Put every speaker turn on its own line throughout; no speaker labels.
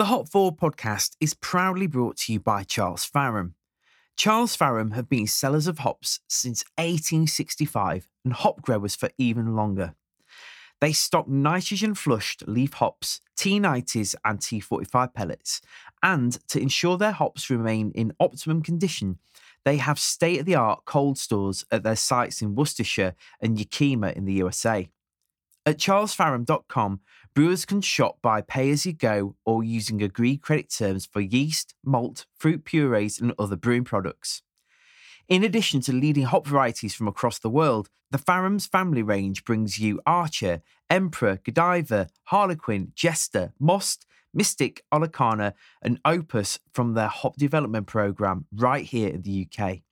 The Hop Forward podcast is proudly brought to you by Charles Faram. Charles Faram have been sellers of hops since 1865 and hop growers for even longer. They stock nitrogen flushed leaf hops, T90s, and T45 pellets. And to ensure their hops remain in optimum condition, they have state of the art cold stores at their sites in Worcestershire and Yakima in the USA. At charlesfaram.com, brewers can shop by pay as you go or using agreed credit terms for yeast, malt, fruit purees, and other brewing products. In addition to leading hop varieties from across the world, the Farams family range brings you Archer, Emperor, Godiva, Harlequin, Jester, Most, Mystic, Olicana, and Opus from their hop development program right here in the UK.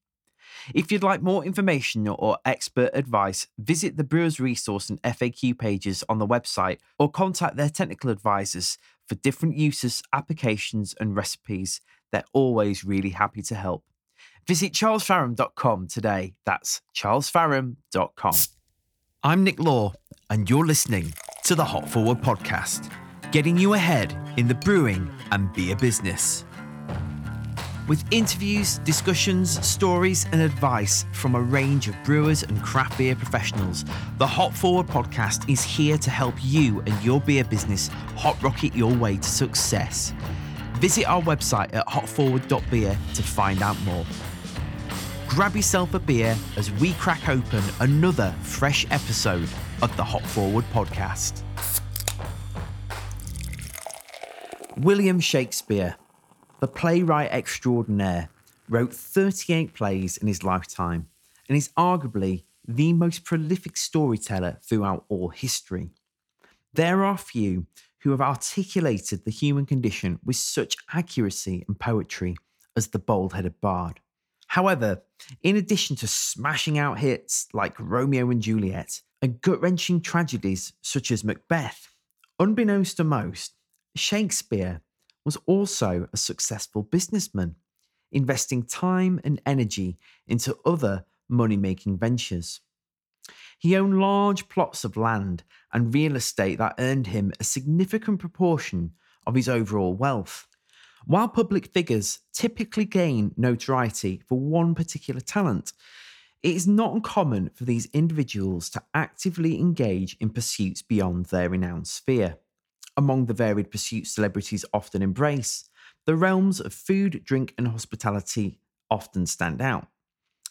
If you'd like more information or expert advice, visit the Brewers Resource and FAQ pages on the website or contact their technical advisors for different uses, applications, and recipes. They're always really happy to help. Visit charlesfaram.com today. That's charlesfaram.com. I'm Nick Law, and you're listening to the Hop Forward podcast, getting you ahead in the brewing and beer business. With interviews, discussions, stories, and advice from a range of brewers and craft beer professionals, the Hop Forward podcast is here to help you and your beer business hot rocket your way to success. Visit our website at hopforward.beer to find out more. Grab yourself a beer as we crack open another fresh episode of the Hop Forward podcast. William Shakespeare, the playwright extraordinaire, wrote 38 plays in his lifetime and is arguably the most prolific storyteller throughout all history. There are few who have articulated the human condition with such accuracy and poetry as the bald headed bard. However, in addition to smashing out hits like Romeo and Juliet and gut wrenching tragedies such as Macbeth, unbeknownst to most, Shakespeare was also a successful businessman, investing time and energy into other money making ventures. He owned large plots of land and real estate that earned him a significant proportion of his overall wealth. While public figures typically gain notoriety for one particular talent, it is not uncommon for these individuals to actively engage in pursuits beyond their renowned sphere. Among the varied pursuits celebrities often embrace, the realms of food, drink, and hospitality often stand out.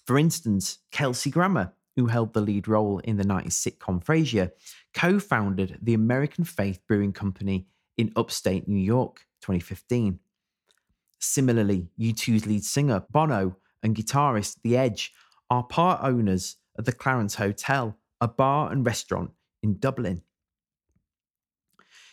For instance, Kelsey Grammer, who held the lead role in the 90s sitcom Frasier, co founded the American Faith Brewing Company in upstate New York 2015. Similarly, U2's lead singer, Bono, and guitarist The Edge are part owners of the Clarence Hotel, a bar and restaurant in Dublin.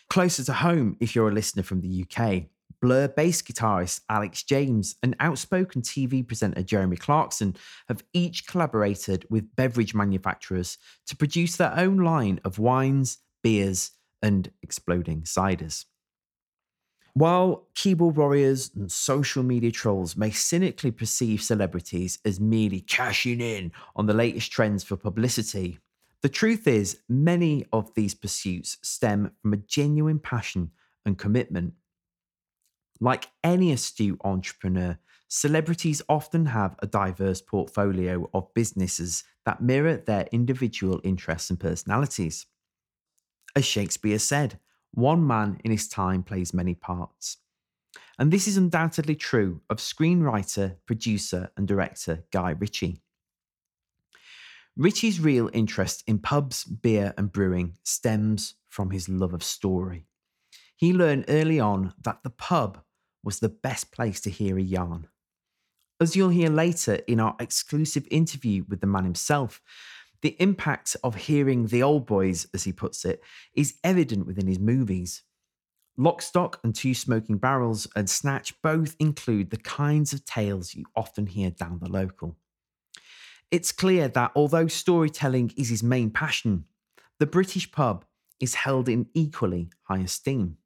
Closer to home, if you're a listener from the UK, Blur bass guitarist Alex James and outspoken TV presenter Jeremy Clarkson have each collaborated with beverage manufacturers to produce their own line of wines, beers, and exploding ciders. While keyboard warriors and social media trolls may cynically perceive celebrities as merely cashing in on the latest trends for publicity, the truth is many of these pursuits stem from a genuine passion and commitment like any astute entrepreneur, celebrities often have a diverse portfolio of businesses that mirror their individual interests and personalities. As Shakespeare said, one man in his time plays many parts. And this is undoubtedly true of screenwriter, producer, and director Guy Ritchie. Ritchie's real interest in pubs, beer, and brewing stems from his love of story. He learned early on that the pub was the best place to hear a yarn. As you'll hear later in our exclusive interview with the man himself, the impact of hearing the old boys, as he puts it, is evident within his movies. Lock, Stock and Two Smoking Barrels and Snatch both include the kinds of tales you often hear down the local. It's clear that although storytelling is his main passion, the British pub is held in equally high esteem.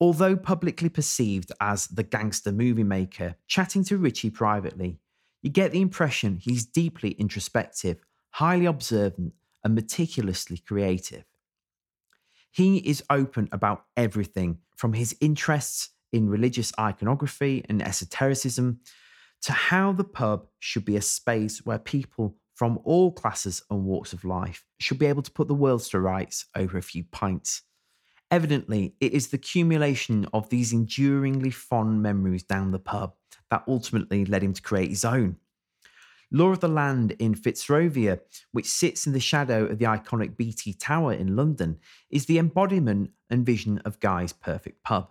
Although publicly perceived as the gangster movie maker, chatting to Ritchie privately, you get the impression he's deeply introspective, highly observant, and meticulously creative. He is open about everything from his interests in religious iconography and esotericism to how the pub should be a space where people from all classes and walks of life should be able to put the world to rights over a few pints. Evidently, it is the accumulation of these enduringly fond memories down the pub that ultimately led him to create his own. Lore of the Land in Fitzrovia, which sits in the shadow of the iconic BT Tower in London, is the embodiment and vision of Guy's perfect pub.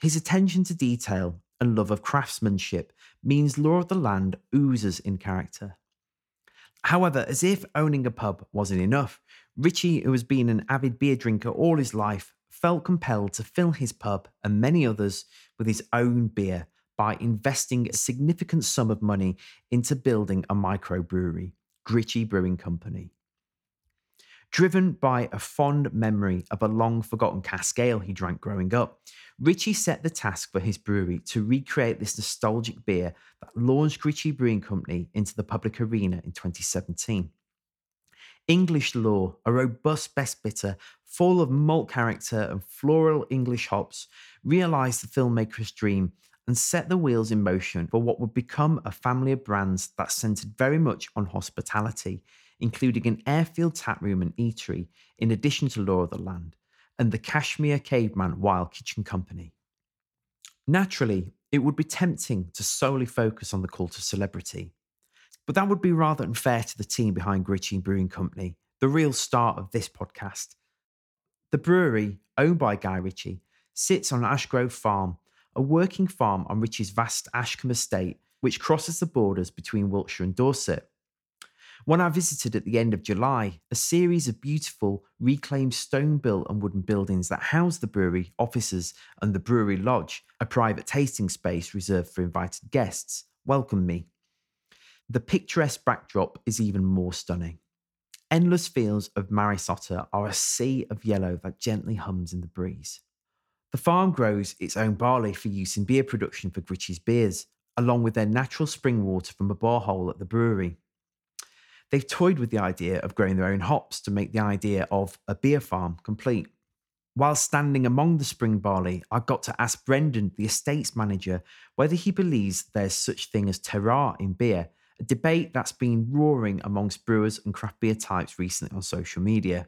His attention to detail and love of craftsmanship means Lore of the Land oozes in character. However, as if owning a pub wasn't enough, Ritchie, who has been an avid beer drinker all his life, felt compelled to fill his pub and many others with his own beer by investing a significant sum of money into building a microbrewery, Gritchie Brewing Company. Driven by a fond memory of a long forgotten cask ale he drank growing up, Ritchie set the task for his brewery to recreate this nostalgic beer that launched Gritchie Brewing Company into the public arena in 2017. English Lore, a robust best bitter full of malt character and floral English hops, realised the filmmaker's dream and set the wheels in motion for what would become a family of brands that centred very much on hospitality, including an airfield taproom and eatery, in addition to Lore of the Land, and the Cashmere Caveman Wild Kitchen Company. Naturally, it would be tempting to solely focus on the cult of celebrity, but that would be rather unfair to the team behind Gritchie Brewing Company, the real start of this podcast. The brewery, owned by Guy Ritchie, sits on Ashgrove Farm, a working farm on Ritchie's vast Ashcombe estate, which crosses the borders between Wiltshire and Dorset. When I visited at the end of July, a series of beautiful reclaimed stone built and wooden buildings that house the brewery, offices, and the brewery lodge, a private tasting space reserved for invited guests, welcomed me. The picturesque backdrop is even more stunning. Endless fields of Maris Otter are a sea of yellow that gently hums in the breeze. The farm grows its own barley for use in beer production for Gritchie's beers, along with their natural spring water from a borehole at the brewery. They've toyed with the idea of growing their own hops to make the idea of a beer farm complete. While standing among the spring barley, I got to ask Brendan, the estates manager, whether he believes there's such thing as terroir in beer a debate that's been roaring amongst brewers and craft beer types recently on social media.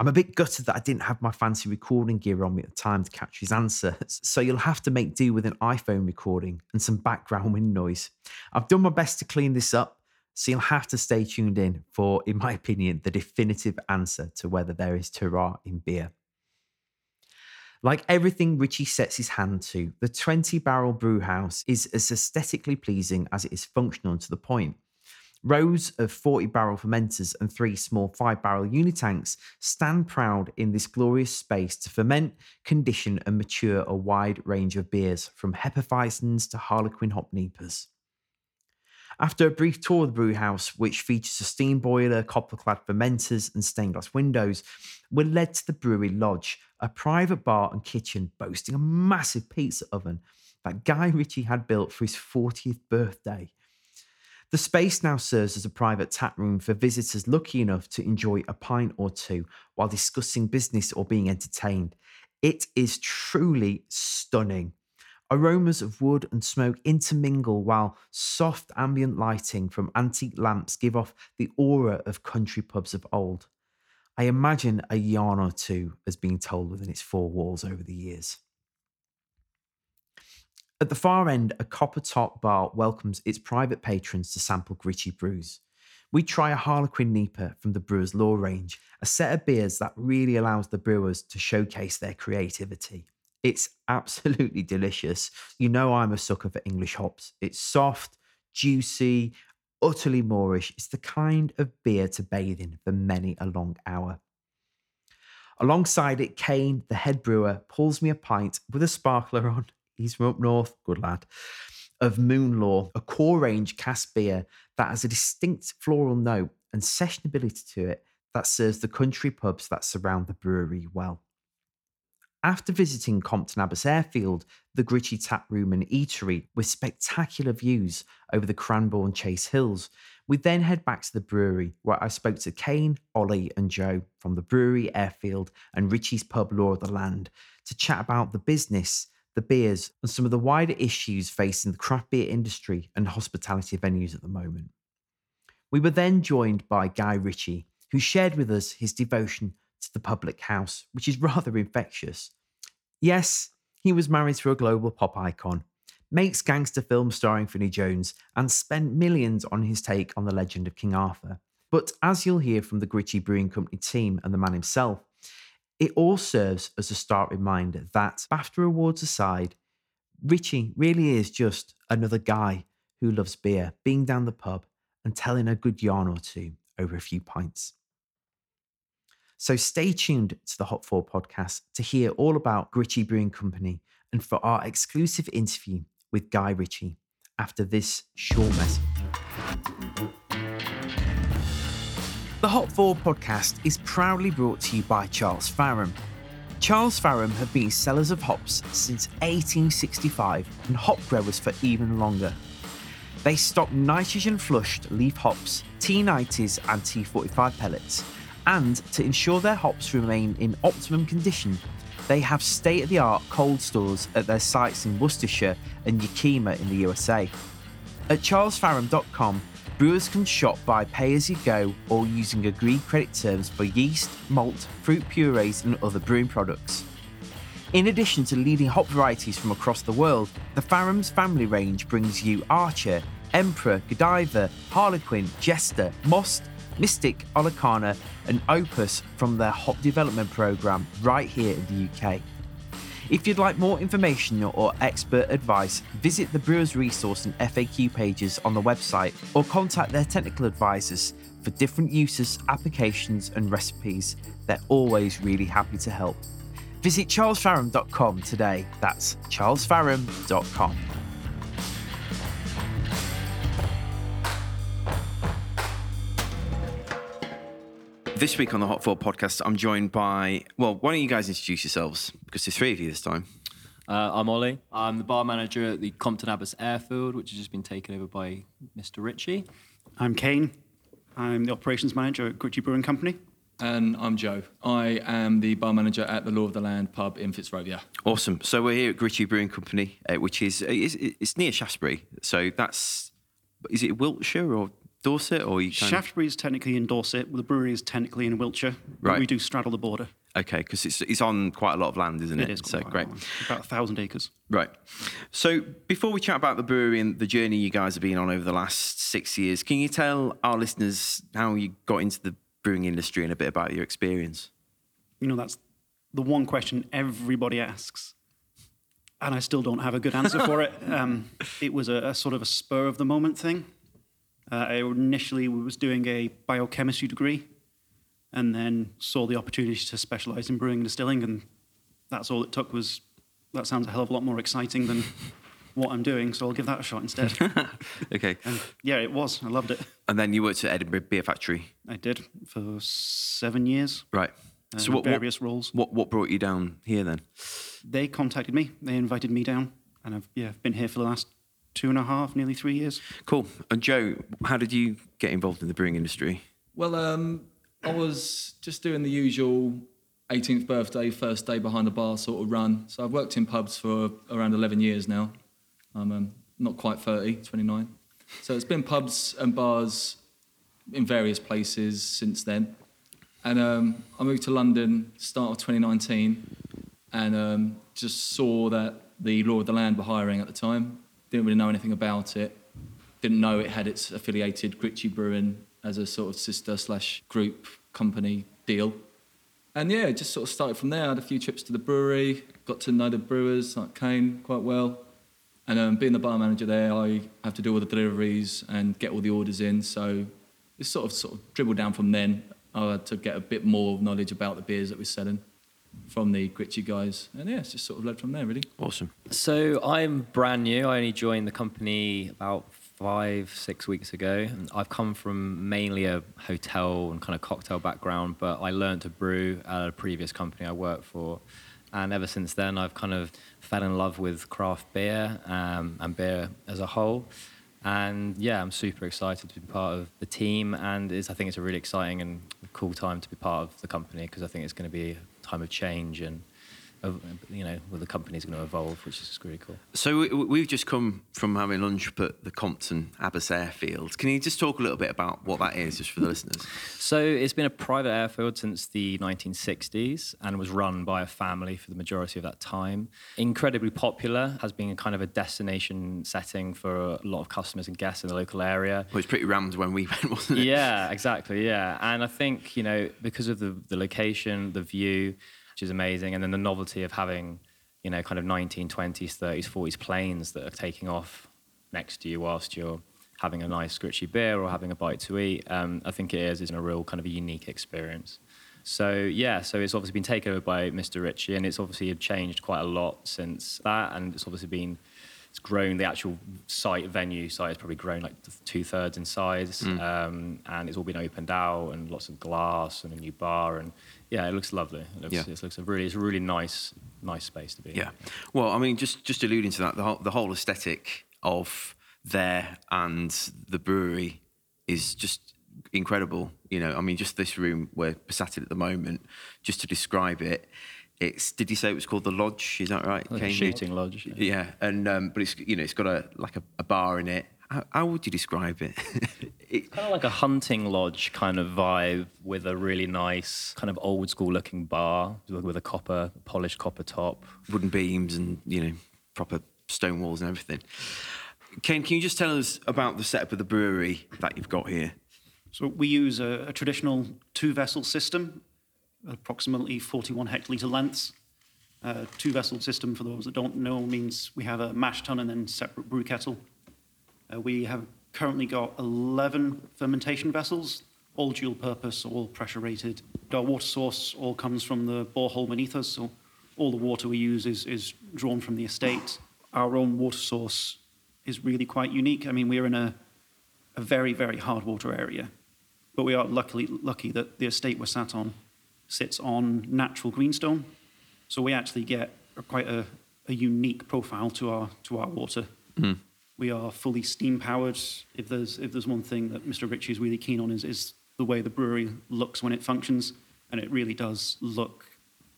I'm a bit gutted that I didn't have my fancy recording gear on me at the time to catch his answer, so you'll have to make do with an iPhone recording and some background wind noise. I've done my best to clean this up, so you'll have to stay tuned in for, in my opinion, the definitive answer to whether there is terroir in beer. Like everything Ritchie sets his hand to, the 20 barrel brew house is as aesthetically pleasing as it is functional and to the point. Rows of 40 barrel fermenters and three small 5 barrel unitanks stand proud in this glorious space to ferment, condition, and mature a wide range of beers from Hefeweizens to Harlequin Hopkneepers. After a brief tour of the brew house, which features a steam boiler, copper clad fermenters, and stained glass windows, we're led to the brewery lodge, a private bar and kitchen boasting a massive pizza oven that Guy Ritchie had built for his 40th birthday. The space now serves as a private tap room for visitors lucky enough to enjoy a pint or two while discussing business or being entertained. It is truly stunning. Aromas of wood and smoke intermingle while soft ambient lighting from antique lamps give off the aura of country pubs of old. I imagine a yarn or two has been told within its four walls over the years. At the far end, a copper top bar welcomes its private patrons to sample Gritchie brews. We try a Harlequin Neeper from the Brewer's Lore range, a set of beers that really allows the brewers to showcase their creativity. It's absolutely delicious. You know, I'm a sucker for English hops. It's soft, juicy, utterly Moorish. It's the kind of beer to bathe in for many a long hour. Alongside it, Kane, the head brewer, pulls me a pint with a sparkler on. He's from up north, good lad. Of Moonlore, a core range cask beer that has a distinct floral note and sessionability to it that serves the country pubs that surround the brewery well. After visiting Compton Abbas Airfield, the Gritchie Tap Room and Eatery with spectacular views over the Cranborne Chase Hills, We then head back to the brewery where I spoke to Kane, Ollie, and Joe from the brewery Airfield and Ritchie's pub Lore of the Land to chat about the business, the beers, and some of the wider issues facing the craft beer industry and hospitality venues at the moment. We were then joined by Guy Ritchie, who shared with us his devotion to the public house, which is rather infectious. Yes, he was married to a global pop icon, makes gangster films starring Vinnie Jones, and spent millions on his take on the legend of King Arthur. But as you'll hear from the Gritchie Brewing Company team and the man himself, it all serves as a stark reminder that, BAFTA awards aside, Ritchie really is just another guy who loves beer, being down the pub and telling a good yarn or two over a few pints. So stay tuned to the Hop Forward podcast to hear all about Gritchie Brewing Company and for our exclusive interview with Guy Ritchie after this short message. The Hop Forward podcast is proudly brought to you by Charles Faram. Charles Faram have been sellers of hops since 1865 and hop growers for even longer. They stock nitrogen flushed leaf hops, T90s, and T45 pellets. And to ensure their hops remain in optimum condition, they have state of the art cold stores at their sites in Worcestershire and Yakima in the USA. At charlesfaram.com, brewers can shop by pay as you go or using agreed credit terms for yeast, malt, fruit purees, and other brewing products. In addition to leading hop varieties from across the world, the Farams family range brings you Archer, Emperor, Godiva, Harlequin, Jester, Most, Mystic, Olicana, and Opus from their hop development program right here in the UK. If you'd like more information or expert advice, visit the Brewers Resource and FAQ pages on the website or contact their technical advisors for different uses, applications, and recipes. They're always really happy to help. Visit charlesfaram.com today. That's charlesfaram.com. This week on the Hop Forward podcast, I'm joined by, well, why don't you guys introduce yourselves? Because there's three of you this time.
Uh, I'm Ollie. I'm the bar manager at the Compton Abbas Airfield, which has just been taken over by Mr. Ritchie.
I'm Kane. I'm the operations manager at Gritchie Brewing Company.
And I'm Joe. I am the bar manager at the Lore of the Land pub in Fitzrovia.
Awesome. So we're here at Gritchie Brewing Company, uh, which is it's, it's near Shaftesbury. So that's is it Wiltshire or Dorset or you
Shaftesbury is technically in Dorset. The brewery is technically in Wiltshire.
Right.
We do straddle the border.
Okay, because it's it's on quite a lot of land, isn't it?
It is
so great.
About a thousand acres.
Right. So before we chat about the brewery and the journey you guys have been on over the last six years, can you tell our listeners how you got into the brewing industry and a bit about your experience?
You know, that's the one question everybody asks. And I still don't have a good answer for it. Um, it was a, a sort of a spur of the moment thing. Uh, I initially was doing a biochemistry degree and then saw the opportunity to specialize in brewing and distilling. And that's all it took was that sounds a hell of a lot more exciting than what I'm doing. So I'll give that a shot instead.
okay.
and yeah, it was. I loved it.
And then you worked at Edinburgh Beer Factory.
I did for seven years.
Right.
uh,
So what, what,
various roles.
what what brought you down here then?
They contacted me. They invited me down, and I've yeah been here for the last two and a half, nearly three years.
Cool. And Joe, how did you get involved in the brewing industry?
Well, um, I was just doing the usual 18th birthday, first day behind the bar sort of run. So I've worked in pubs for around 11 years now. I'm um, not quite 30, 29. So it's been pubs and bars in various places since then. And um, I moved to London start of 2019 and um, just saw that the Law of the Land were hiring at the time. Didn't really know anything about it. Didn't know it had its affiliated Gritchie Brewing as a sort of sister slash group company deal. And yeah, it just sort of started from there. I had a few trips to the brewery, got to know the brewers like Kane quite well. And um, being the bar manager there, I have to do all the deliveries and get all the orders in. So it's sort of sort of dribbled down from then. I had to get a bit more knowledge about the beers that we're selling from the Gritchie guys. And yeah, it's just sort of led from there, really.
Awesome.
So I'm brand new. I only joined the company about five, six weeks ago. I've come from mainly a hotel and kind of cocktail background, but I learned to brew at a previous company I worked for. And ever since then, I've kind of fell in love with craft beer um, and beer as a whole. And yeah, I'm super excited to be part of the team, and it's, I think it's a really exciting and cool time to be part of the company because I think it's going to be a time of change and you know, well, the company's going to evolve, which is really cool.
So we- we've just come from having lunch up at the Compton Abbas Airfield. Can you just talk a little bit about what that is, just for the listeners?
So it's been a private airfield since the 1960s and was run by a family for the majority of that time. Incredibly popular, has been a kind of a destination setting for a lot of customers and guests in the local area.
Well, it was pretty rammed when we went, wasn't it?
yeah, exactly. Yeah, and I think you know because of the the location, the view, which is amazing, and then the novelty of having you know kind of 1920s, 30s, 40s planes that are taking off next to you whilst you're having a nice Gritchie beer or having a bite to eat. Um, I think it is is a real kind of a unique experience. So yeah, so it's obviously been taken over by Mr. Ritchie, and it's obviously changed quite a lot since that, and it's obviously been it's grown. The actual site venue site has probably grown like two thirds in size, um, and it's all been opened out and lots of glass and a new bar, and yeah, it looks lovely. It looks,
Yeah.
it looks a really it's a really nice nice space to be. in.
Yeah. Well, I mean, just just alluding to that, the whole, the whole aesthetic of there and the brewery is just incredible. You know, I mean, just this room we're sat in at the moment, just to describe it, it's. Did you say it was called the Lodge? Is that right?
Like shooting lodge. yeah.
Yeah, and um, but it's you know it's got a like a, a bar in it. How, how would you describe it? it
Kind of like a hunting lodge kind of vibe with a really nice kind of old school looking bar with with a copper polished copper top.
wooden beams and you know proper stone walls and everything. Kane, can you just tell us about the setup of the brewery that you've got here?
So we use a, a traditional two-vessel system, approximately 41 hectolitre lengths. Uh, two-vessel system, for those that don't know, means we have a mash tun and then separate brew kettle. Uh, we have currently got 11 fermentation vessels, all dual purpose, all pressure rated. Our water source all comes from the borehole beneath us, so all the water we use is, is drawn from the estate. Our own water source is really quite unique. I mean, we're in a, a very, very hard water area, but we are luckily lucky that the estate we're sat on sits on natural greenstone, so we actually get quite a, a unique profile to our to our water. We are fully steam powered. If there's if there's one thing that Mr. Ritchie is really keen on is is the way the brewery looks when it functions, and it really does look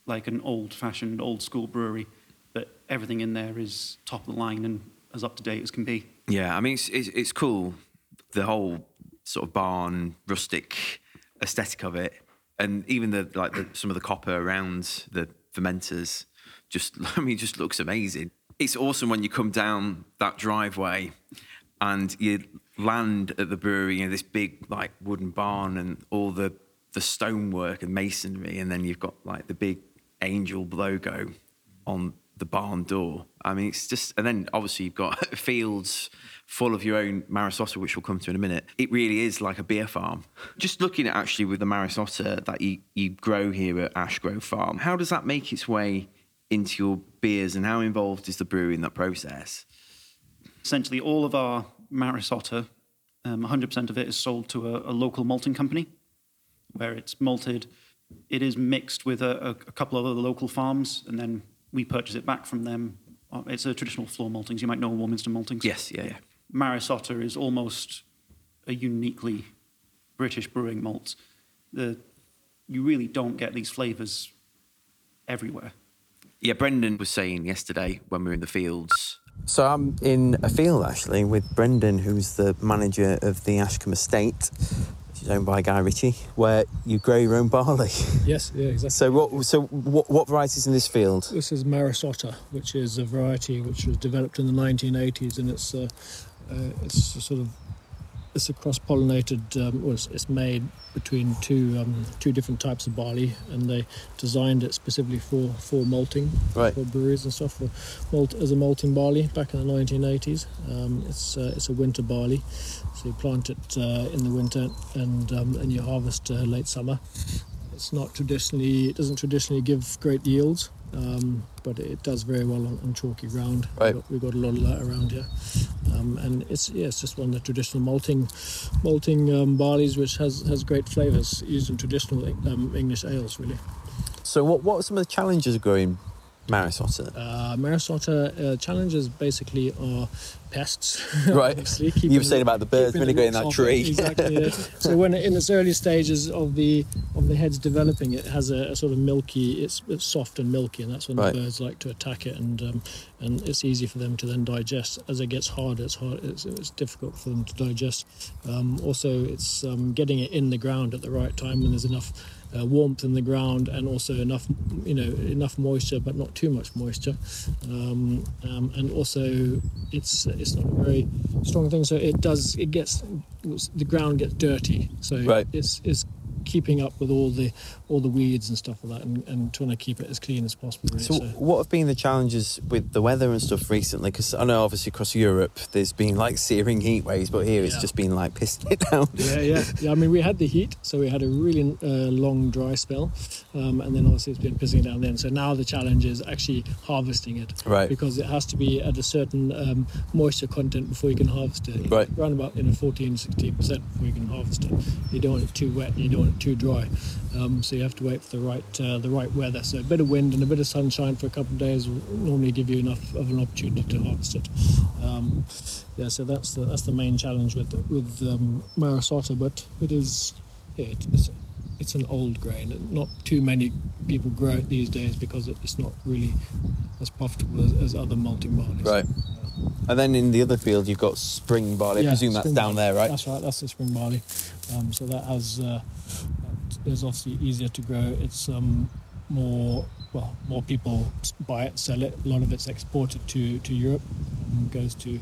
like an old-fashioned, old-school brewery. But everything in there is top of the line and as up to date as can be.
Yeah, I mean it's it's, it's cool, the whole sort of barn rustic aesthetic of it, and even the like the, some of the copper around the fermenters. Just I mean, just looks amazing. It's awesome when you come down that driveway and you land at the brewery. You know, this big like wooden barn and all the the stonework and masonry, and then you've got like the big angel logo on the barn door. I mean, it's just, and then obviously you've got fields full of your own Maris Otter, which we'll come to in a minute. It really is like a beer farm. Just looking at actually with the Maris Otter that you, you grow here at Ash Grove Farm, how does that make its way into your beers and how involved is the brewery in that process?
essentially all of our Maris Otter, um, 100% of it is sold to a, a local malting company where it's malted. It is mixed with a, a, couple of other local farms, and then we purchase it back from them. Uh, It's a traditional floor maltings. You might know Warminster maltings.
Yes, yeah, yeah.
Maris Otter is almost a uniquely British brewing malt. The, you really don't get these flavours everywhere.
Yeah, Brendan was saying yesterday when we were in the fields.
So I'm in a field actually with Brendan, who's the manager of the Ashcombe Estate, which is owned by Guy Ritchie, where you grow your own barley.
Yes, yeah, exactly.
So what? So what, what varieties in this field?
This is Maris Otter, which is a variety which was developed in the 1980s, and it's uh, uh, it's a sort of it's a cross-pollinated. Um, well, it's, it's made between two um, two different types of barley, and they designed it specifically for for malting,
Right.
for breweries and stuff, for malt as a malting barley back in the 1980s. Um, it's uh, it's a winter barley, so you plant it uh, in the winter and um, and you harvest uh, late summer. It's not traditionally, it doesn't traditionally give great yields, um, but it does very well on, on chalky ground.
Right.
We've got, we've got a lot of that around here, um, and it's yeah, it's just one of the traditional malting, malting um, barleys which has has great flavours used in traditional um, English ales, really.
So what? What are some of the challenges of growing
Maris Otter?
Uh, Maris Otter uh, challenges basically are pests.
Right.
obviously,
You were saying about the birds vinegar that tree.
Exactly. yeah. so when in its early stages of the of the heads developing, it has a, a sort of milky. It's, it's soft and milky, and that's when
Right.
the birds like to attack it, and um, and it's easy for them to then digest. As it gets harder, it's hard. It's, it's difficult for them to digest. Um, also, it's um, getting it in the ground at the right time when there's enough. Uh, warmth in the ground and also enough, you know, enough moisture, but not too much moisture. Um, um, and also, it's it's not a very strong thing, so it does it gets the ground gets dirty. So
Right.
it's it's keeping up with all the all the weeds and stuff like that, and, and trying to keep it as clean as possible. Really.
So,
So,
what have been the challenges with the weather and stuff recently? Because I know obviously across Europe there's been like searing heat waves, but here it's just been like pissing it down.
yeah, yeah, yeah. I mean, we had the heat, so we had a really uh, long dry spell, um, and then obviously it's been pissing it down then. So now the challenge is actually harvesting it,
Right.
Because it has to be at a certain um, moisture content before you can harvest it.
Right.
Around about you know 14, 16 percent before you can harvest it. You don't want it too wet, you don't want it too dry. Um, so you have to wait for the right uh, the right weather. So a bit of wind and a bit of sunshine for a couple of days will normally give you enough of an opportunity to harvest it. Um, yeah, so that's the that's the main challenge with with um, Maris but it is yeah, it- it's it's an old grain. and Not too many people grow it these days because it- it's not really as profitable as, as other malting barleys.
Right. And then in the other field you've got spring barley. I presume that's down
barley.
there, right?
That's right. That's the spring barley. Um, so that has uh, is obviously easier to grow. It's um, more well, more people buy it, sell it. A lot of it's exported to to Europe, and goes to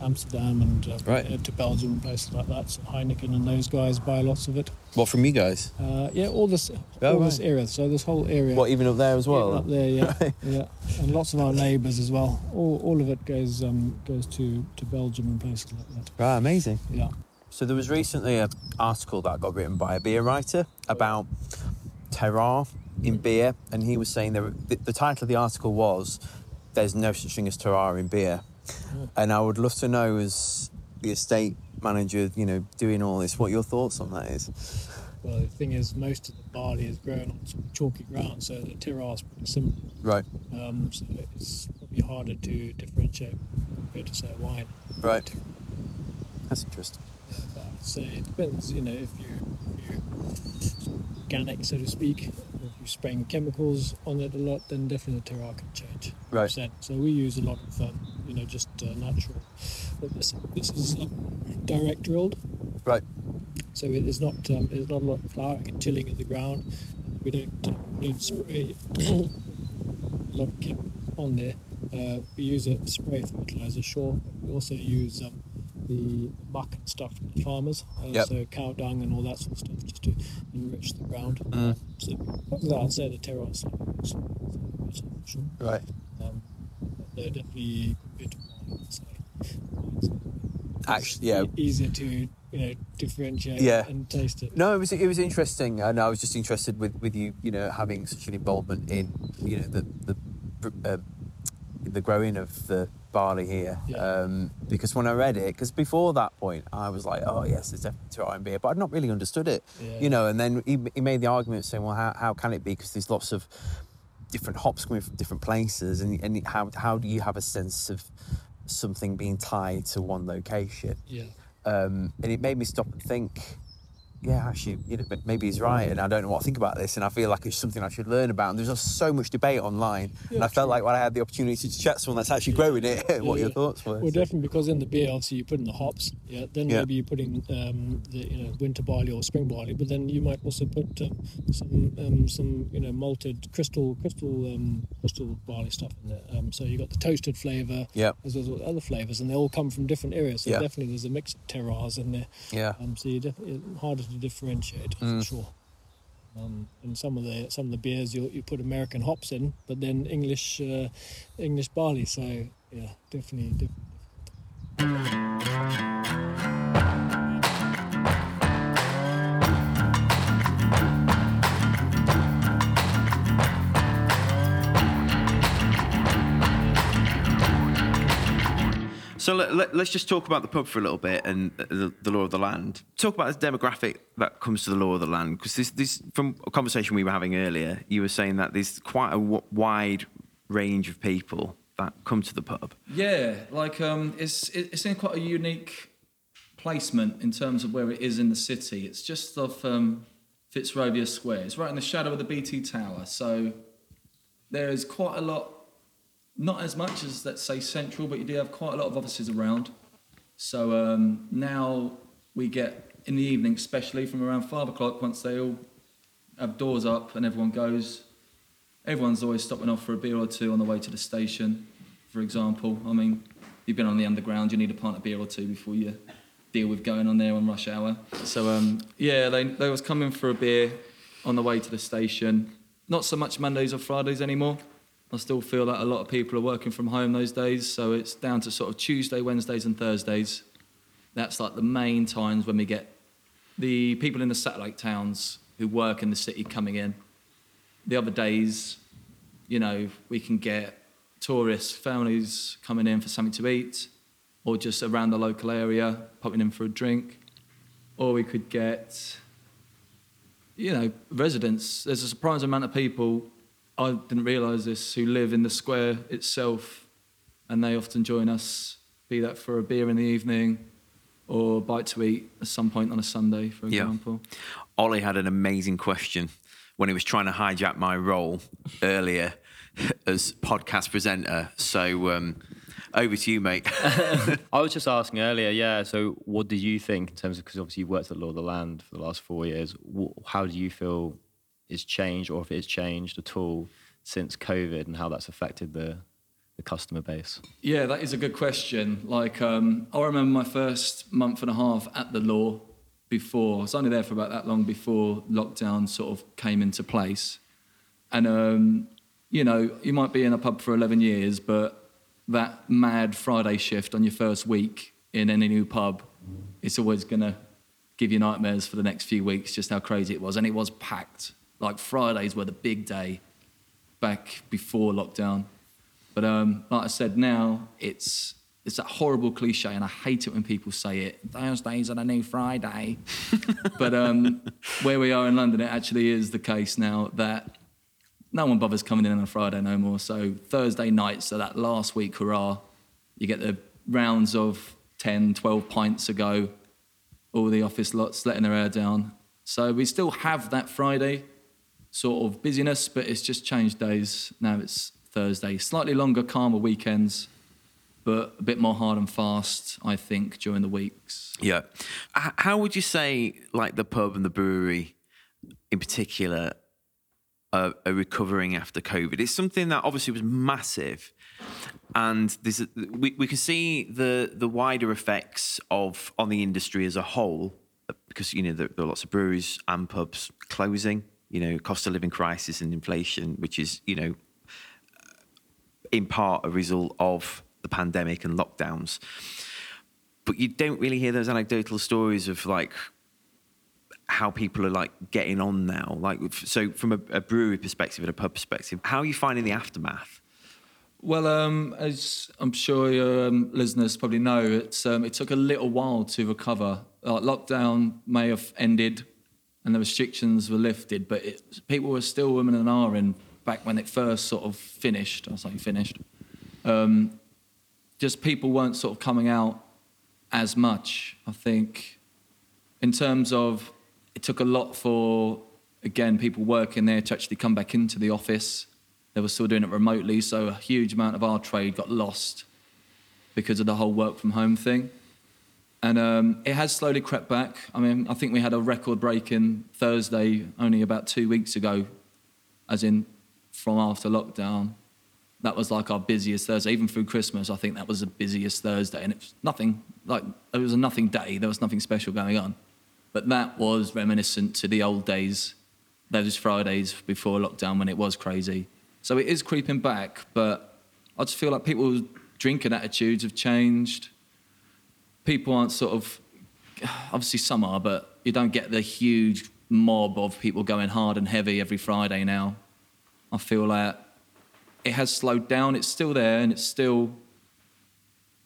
Amsterdam and uh,
Right.
to Belgium and places like that. So Heineken and those guys buy lots of it.
What from you guys?
Uh, yeah, all this
Oh,
all this area. So this whole area.
What even up there as
Even
well?
up there, yeah,
Right.
yeah, and lots of our neighbours as well. All, all of it goes um, goes to, to Belgium and places like that.
Right, amazing.
Yeah.
So there was recently an article that got written by a beer writer about terroir in beer, and he was saying there, the, the title of the article was "There's no such thing as terroir in beer," and I would love to know, as the estate manager, you know, doing all this, what your thoughts on that is.
Well, the thing is, most of the barley is grown on chalky ground, so the terroir is pretty similar.
Right,
Um, so it's probably harder to differentiate compared to say wine.
right. That's interesting.
So it depends, you know, if you if you're organic, so to speak, if you're spraying chemicals on it a lot, then definitely the terroir can change.
Right.
So we use a lot of, um, you know, just uh, natural. But this, this is um, direct drilled,
Right,
so it is not um, there's not a lot of flowering and tilling of the ground. We don't, uh, we don't spray a lot of chemicals on there. Uh, we use a spray fertilizer, sure. But we also use um, the muck and stuff from the farmers, uh,
Yep.
so cow dung and all that sort of stuff, just to enrich the ground.
Mm.
So I'd say the terroir is sure.
right.
Um, but they're definitely good to wine, say.
Actually, yeah.
Easier to you know differentiate
Yeah.
and taste it.
No, it was it was interesting, and I was just interested with, with you, you know, having such an involvement in, you know, the the uh, the growing of the barley here.
Yeah.
Um, because when I read it, because before that point, I was like, oh yes, there's definitely terroir in beer, but I'd not really understood it,
Yeah.
you know. And then he, he made the argument saying, well, how, how can it be? Because there's lots of different hops coming from different places, and and how how do you have a sense of something being tied to one location?
Yeah.
um, and it made me stop and think. Yeah, actually, you know, maybe he's right, and I don't know what I think about this, and I feel like it's something I should learn about. And there's just so much debate online, and
Yeah,
I felt
true.
like when I had the opportunity to chat to someone that's actually growing it, what your
yeah.
thoughts were.
Well, definitely because in the beer, obviously you put in the hops. Yeah. Then
Yeah.
maybe you're putting um, the you know winter barley or spring barley, but then you might also put um, some um, some you know malted crystal crystal um, crystal barley stuff in there. Um, so you got the toasted flavour.
Yeah.
As well as other flavours, and they all come from different areas. So
Yeah.
definitely there's a mix of terroirs in there.
Yeah,
Um, so you definitely harder to differentiate
Mm.
for sure. Um, and some of the some of the beers you you put American hops in, but then English uh, English barley. So yeah, definitely. definitely.
So let, us just talk about the pub for a little bit and the, the Lore of the Land. Talk about the demographic that comes to the Lore of the Land because this, this from a conversation we were having earlier, you were saying that there's quite a w- wide
range of people that come to the pub.
Yeah, like um, it's it- it's in quite a unique placement in terms of where it is in the city. It's just off um, Fitzrovia Square. It's right in the shadow of the BT Tower, so there is quite a lot. Not as much as let's say Central, but you do have quite a lot of offices around. So um, now we get in the evening, especially from around five o'clock, once they all have doors up and everyone goes. Everyone's always stopping off for a beer or two on the way to the station, for example. I mean, you've been on the underground, you need a pint of beer or two before you deal with going on there on rush hour. So um, yeah, they they was coming for a beer on the way to the station. Not so much Mondays or Fridays anymore. I still feel that a lot of people are working from home those days, so it's down to sort of Tuesday, Wednesdays, and Thursdays. That's like the main times when we get the people in the satellite towns who work in the city coming in. The other days, you know, we can get tourists, families coming in for something to eat, or just around the local area, popping in for a drink. Or we could get, you know, residents. There's a surprising amount of people, I didn't realise this, who live in the square itself, and they often join us, be that for a beer in the evening or a bite to eat at some point on a Sunday, for
Yeah.
example.
Ollie had an amazing question when he was trying to hijack my role earlier as podcast presenter. So um, over to you, mate.
I was just asking earlier, yeah. So, what do you think in terms of because obviously you've worked at Lore of the Land for the last four years? wh- How do you feel it's changed, or if it's changed at all since COVID, and how that's affected the the customer base?
Yeah, that is a good question. Like, um, I remember my first month and a half at the law before. I was only there for about that long before lockdown sort of came into place. And, um, you know, you might be in a pub for 11 years, but that mad Friday shift on your first week in any new pub, it's always going to give you nightmares for the next few weeks, just how crazy it was. And it was packed. Like, Fridays were the big day back before lockdown. But um, like I said, now it's it's that horrible cliche, and I hate it when people say it. Thursdays are the new Friday. but um, where we are in London, it actually is the case now that no one bothers coming in on a Friday no more. So Thursday nights, so that last week hurrah, you get the rounds of 10, 12 pints ago, all the office lots letting their hair down. So we still have that Friday sort of busyness, but it's just changed days. Now it's Thursday. Slightly longer, calmer weekends, but a bit more hard and fast, I think, during the weeks.
yeah. How would you say, like the pub and the brewery in particular, are, are recovering after COVID? It's something that obviously was massive. And a, we, we can see the the wider effects of on the industry as a whole because you know there, there are lots of breweries and pubs closing. You know, cost of living crisis and inflation, which is you know in part a result of the pandemic and lockdowns. But you don't really hear those anecdotal stories of like how people are like getting on now. Like, so from a, a brewery perspective and a pub perspective, how are you finding the aftermath?
Well, um, as I'm sure your um, listeners probably know, it's, um, it took a little while to recover. Like lockdown may have ended and the restrictions were lifted, but it, people were still women and ahhing back when it first sort of finished. I say finished. Um, just people weren't sort of coming out as much. I think in terms of it took a lot for again people working there to actually come back into the office. They were still doing it remotely, so a huge amount of our trade got lost because of the whole work from home thing. And um, it has slowly crept back. I mean, I think we had a record breaking Thursday only about two weeks ago, as in from after lockdown. That was like our busiest Thursday, even through Christmas. I think that was the busiest Thursday, and it was nothing like it was a nothing day. There was nothing special going on, but that was reminiscent to the old days, those Fridays before lockdown when it was crazy. So it is creeping back, but I just feel like people's drinking attitudes have changed. People aren't sort of obviously some are, but you don't get the huge mob of people going hard and heavy every Friday now. I feel like it has slowed down. It's still there, and it's still,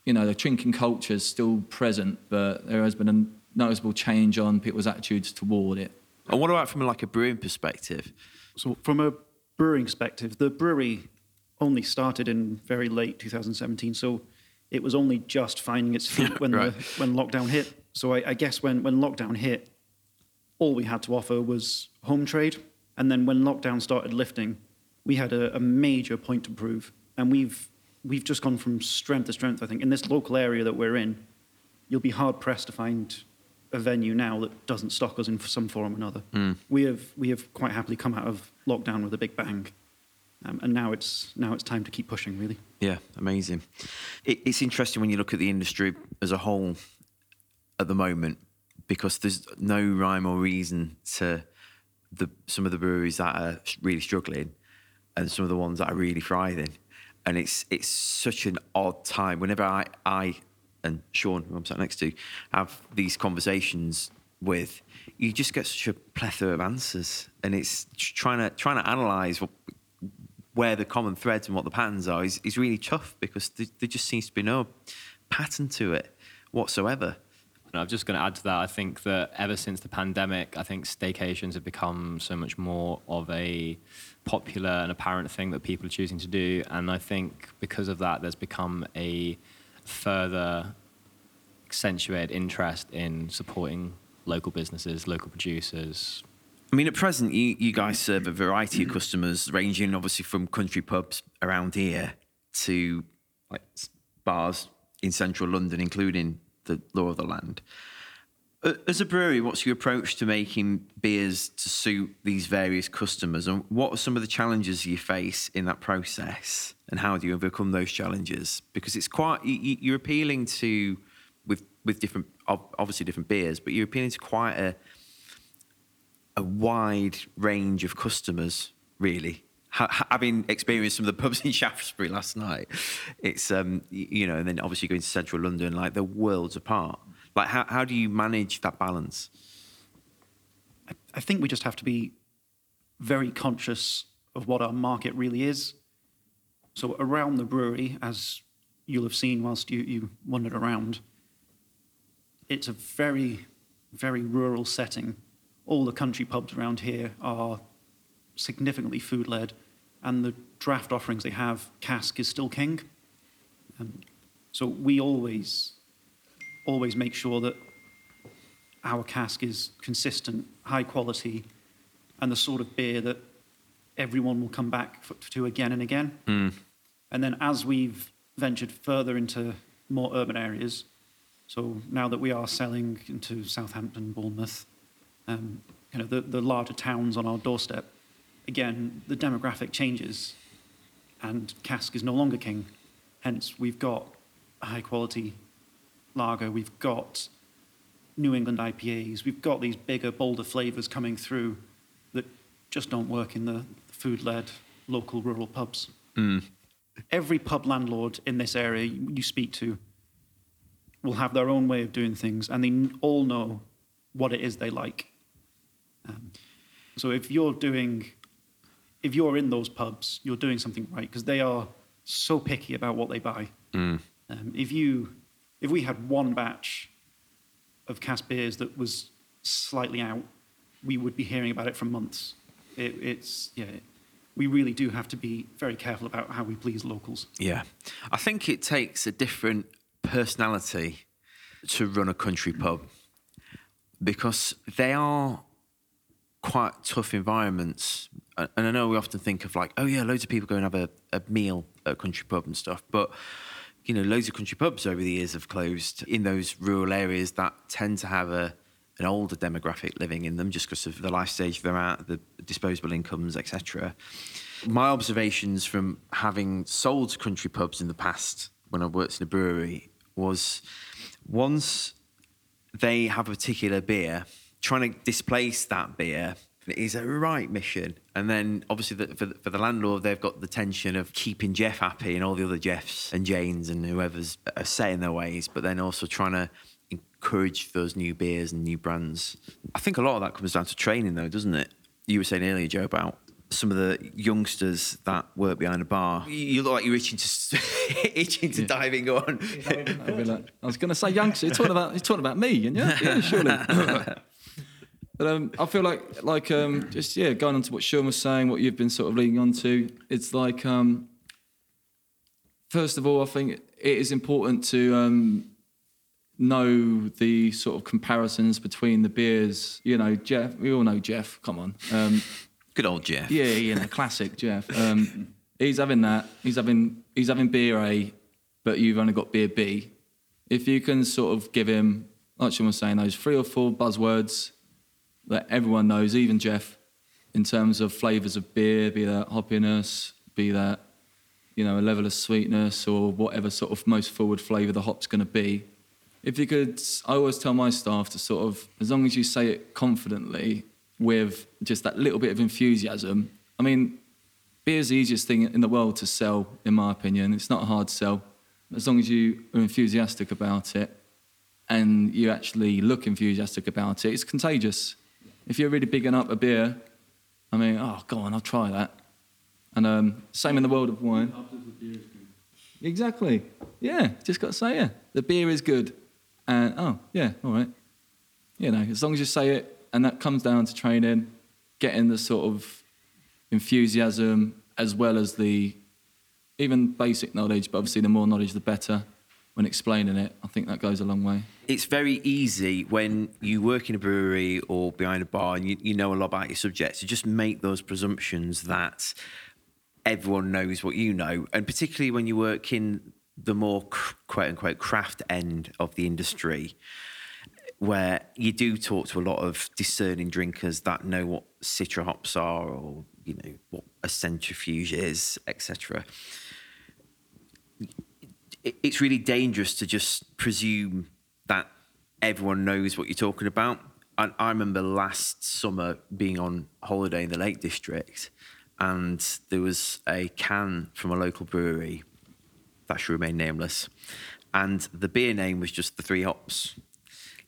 you know, the drinking culture is still present, but there has been a noticeable change on people's attitudes toward it.
And what about from like a brewing perspective?
So, from a brewing perspective, the brewery only started in very late 2017, so it was only just finding its feet when
Right.
the, when lockdown hit. So I, I guess when when lockdown hit, all we had to offer was home trade, and then when lockdown started lifting, we had a, a major point to prove, and we've we've just gone from strength to strength. I think in this local area that we're in, you'll be hard pressed to find a venue now that doesn't stock us in some form or another. Hmm. We have we have quite happily come out of lockdown with a big bang, um, and now it's now it's time to keep pushing. Really,
Yeah, amazing. It, it's interesting when you look at the industry as a whole at the moment because there's no rhyme or reason to the some of the breweries that are really struggling and some of the ones that are really thriving. And it's it's such an odd time. Whenever I I and Sean, who I'm sat next to, have these conversations with, you just get such a plethora of answers, and it's trying to trying to analyze what where the common threads and what the patterns are is, is really tough because there, there just seems to be no pattern to it whatsoever.
And I'm just going to add to that. I think that ever since the pandemic, I think staycations have become so much more of a popular and apparent thing that people are choosing to do. And I think because of that, there's become a further accentuated interest in supporting local businesses, local producers.
I mean, at present, you, you guys serve a variety of customers, ranging obviously from country pubs around here to like bars in central London, including the Lore of the Land. As a brewery, what's your approach to making beers to suit these various customers, and what are some of the challenges you face in that process, and how do you overcome those challenges? Because it's quite you- you- you're appealing to with with different obviously different beers, but you're appealing to quite a a wide range of customers, really. Ha- ha- having experienced some of the pubs in Shaftesbury last night, it's um, you know, and then obviously going to central London, like they're worlds apart. Like, how how do you manage that balance?
I, I think we just have to be very conscious of what our market really is. So around the brewery, as you'll have seen whilst you, you wandered around, it's a very, very rural setting. All the country pubs around here are significantly food led, and the draft offerings they have, cask is still king. Um, so we always, always make sure that our cask is consistent, high quality, and the sort of beer that everyone will come back f- to again and again. And then as we've ventured further into more urban areas, so now that we are selling into Southampton, Bournemouth, um, you know, the, the larger towns on our doorstep, again, the demographic changes and cask is no longer king. Hence, we've got high quality lager, we've got New England IPAs, we've got these bigger, bolder flavors coming through that just don't work in the food led local rural pubs. Every pub landlord in this area you speak to will have their own way of doing things, and they all know what it is they like. Um, so if you're doing, if you're in those pubs, you're doing something right because they are so picky about what they buy. Um, if you, if we had one batch of cask beers that was slightly out, we would be hearing about it for months. It, it's yeah, we really do have to be very careful about how we please locals.
Yeah, I think it takes a different personality to run a country pub because they are quite tough environments. And I know we often think of like, oh yeah, loads of people go and have a, a meal at a country pub and stuff, but you know, loads of country pubs over the years have closed in those rural areas that tend to have a an older demographic living in them just because of the life stage they're at, the disposable incomes, etc. My observations from having sold country pubs in the past when I worked in a brewery was once they have a particular beer, trying to displace that beer is a right mission. And then obviously the, for, the, for the landlord, they've got the tension of keeping Jeff happy and all the other Jeffs and Janes and whoever's are set in their ways, but then also trying to encourage those new beers and new brands. I think a lot of that comes down to training though, doesn't it? You were saying earlier, Joe, about some of the youngsters that work behind a bar. You- You look like you're itching to itching to dive in. On.
I'd be like- I was going to say youngster. You're talking about you're talking about me, and yeah, yeah, surely. but um, I feel like like um, just yeah, going on to what Sean was saying, what you've been sort of leading on to. It's like um, First of all, I think it is important to um, know the sort of comparisons between the beers. You know, Jeff. We all know Jeff. Come on. Um,
Good old Jeff.
yeah, you know, classic Jeff. Um, he's having that. He's having he's having beer A, but you've only got beer B. If you can sort of give him, like Sean was saying, those three or four buzzwords that everyone knows, even Jeff, in terms of flavours of beer, be that hoppiness, be that you know a level of sweetness or whatever sort of most forward flavour the hop's going to be. If you could, I always tell my staff to sort of, as long as you say it confidently with just that little bit of enthusiasm. I mean, beer's the easiest thing in the world to sell, in my opinion. It's not a hard sell. As long as you are enthusiastic about it and you actually look enthusiastic about it, it's contagious. If you're really bigging up a beer, I mean, oh, go on, I'll try that. And um, same in the world of wine. Exactly. Yeah, just got to say it. The beer is good. And, oh, yeah, all right. You know, as long as you say it, and that comes down to training, getting the sort of enthusiasm as well as the even basic knowledge, but obviously the more knowledge, the better when explaining it. I think that goes a long way.
It's very easy when you work in a brewery or behind a bar and you, you know a lot about your subject to just make those presumptions that everyone knows what you know. And particularly when you work in the more quote unquote craft end of the industry, where you do talk to a lot of discerning drinkers that know what citra hops are or you know what a centrifuge is etc it's really dangerous to just presume that everyone knows what you're talking about and i remember last summer being on holiday in the lake district and there was a can from a local brewery that should remain nameless and the beer name was just the three hops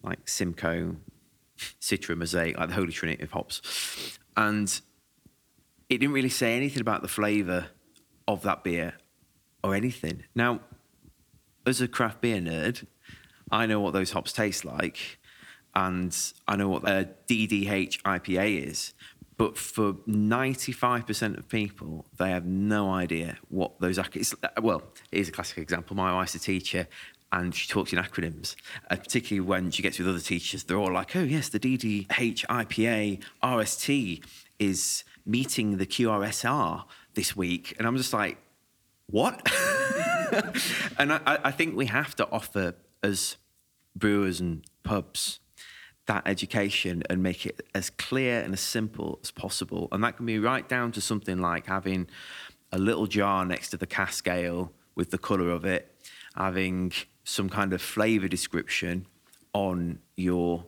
like Simcoe, Citra, Mosaic, like the Holy Trinity of hops. And it didn't really say anything about the flavour of that beer or anything. Now, as a craft beer nerd, I know what those hops taste like and I know what a DDH IPA is. But for 95% of people, they have no idea what those it's, Well, it is a classic example. My wife's a teacher and she talks in acronyms, uh, particularly when she gets with other teachers. They're all like, oh, yes, the DDH IPA RST is meeting the QRSR this week. And I'm just like, what? and I, I think we have to offer as brewers and pubs that education and make it as clear and as simple as possible. And that can be right down to something like having a little jar next to the cask ale with the colour of it, having some kind of flavour description on your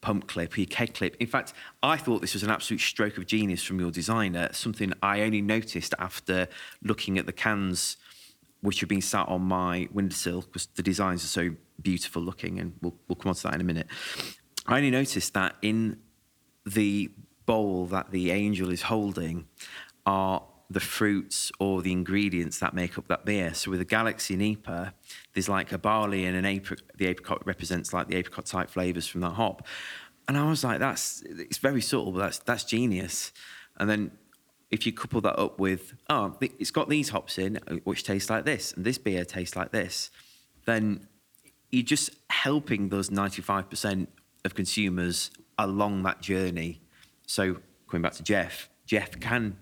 pump clip or your keg clip. In fact, I thought this was an absolute stroke of genius from your designer, something I only noticed after looking at the cans which have been sat on my windowsill because the designs are so beautiful looking, and we'll, we'll come on to that in a minute. I only noticed that in the bowl that the angel is holding are the fruits or the ingredients that make up that beer. So with a Galaxy NEIPA, there's like a barley and an apricot. The apricot represents like the apricot type flavors from that hop. And I was like, that's it's very subtle, but that's that's genius. And then if you couple that up with, oh, it's got these hops in, uh, which taste like this, and this beer tastes like this, then you're just helping those 95% of consumers along that journey. So coming back to Jeff, Jeff can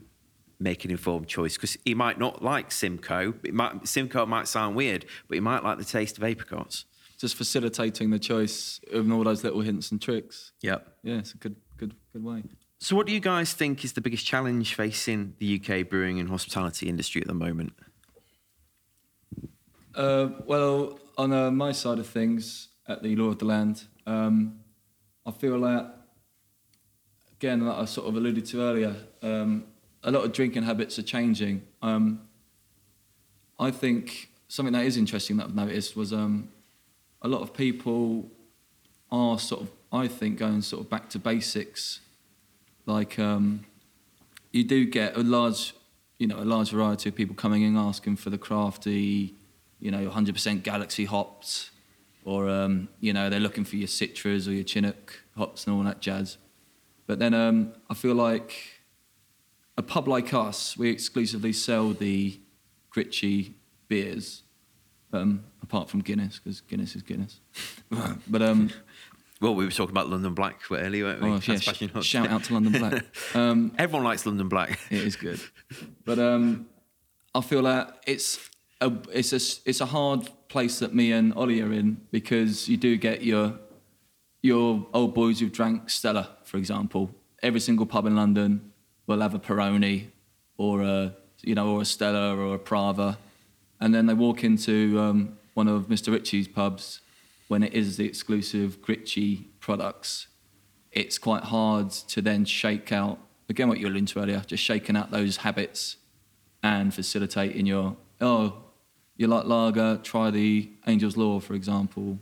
make an informed choice because he might not like Simcoe. It might, Simcoe might sound weird, but he might like the taste of apricots.
Just facilitating the choice of all those little hints and tricks.
Yep.
Yeah, it's a good, good, good way.
So, what do you guys think is the biggest challenge facing the UK brewing and hospitality industry at the moment?
Uh, well, on uh, my side of things at the Lore of the Land, um, I feel that, again, like I sort of alluded to earlier, um, a lot of drinking habits are changing. Um, I think something that is interesting that I've noticed was um, a lot of people are sort of, I think, going sort of back to basics. Like um, you do get a large, you know, a large variety of people coming in asking for the crafty, you know, 100% Galaxy hops, or um, you know, they're looking for your Citras or your Chinook hops and all that jazz. But then um, I feel like a pub like us, we exclusively sell the Gritchie beers, um, apart from Guinness, because Guinness is Guinness. but um,
Well, we were talking about London Black earlier, weren't we?
oh, yeah, sh- shout out to London Black. Um,
Everyone likes London Black.
it is good, but um, I feel that it's a it's a it's a hard place that me and Ollie are in because you do get your your old boys who've drank Stella, for example. Every single pub in London will have a Peroni or a you know or a Stella or a Pravha, and then they walk into um, one of Mr. Ritchie's pubs when it is the exclusive Gritchie products. It's quite hard to then shake out again what you alluded to earlier, just shaking out those habits and facilitating your oh you like lager, try the Angel's Lore, for example,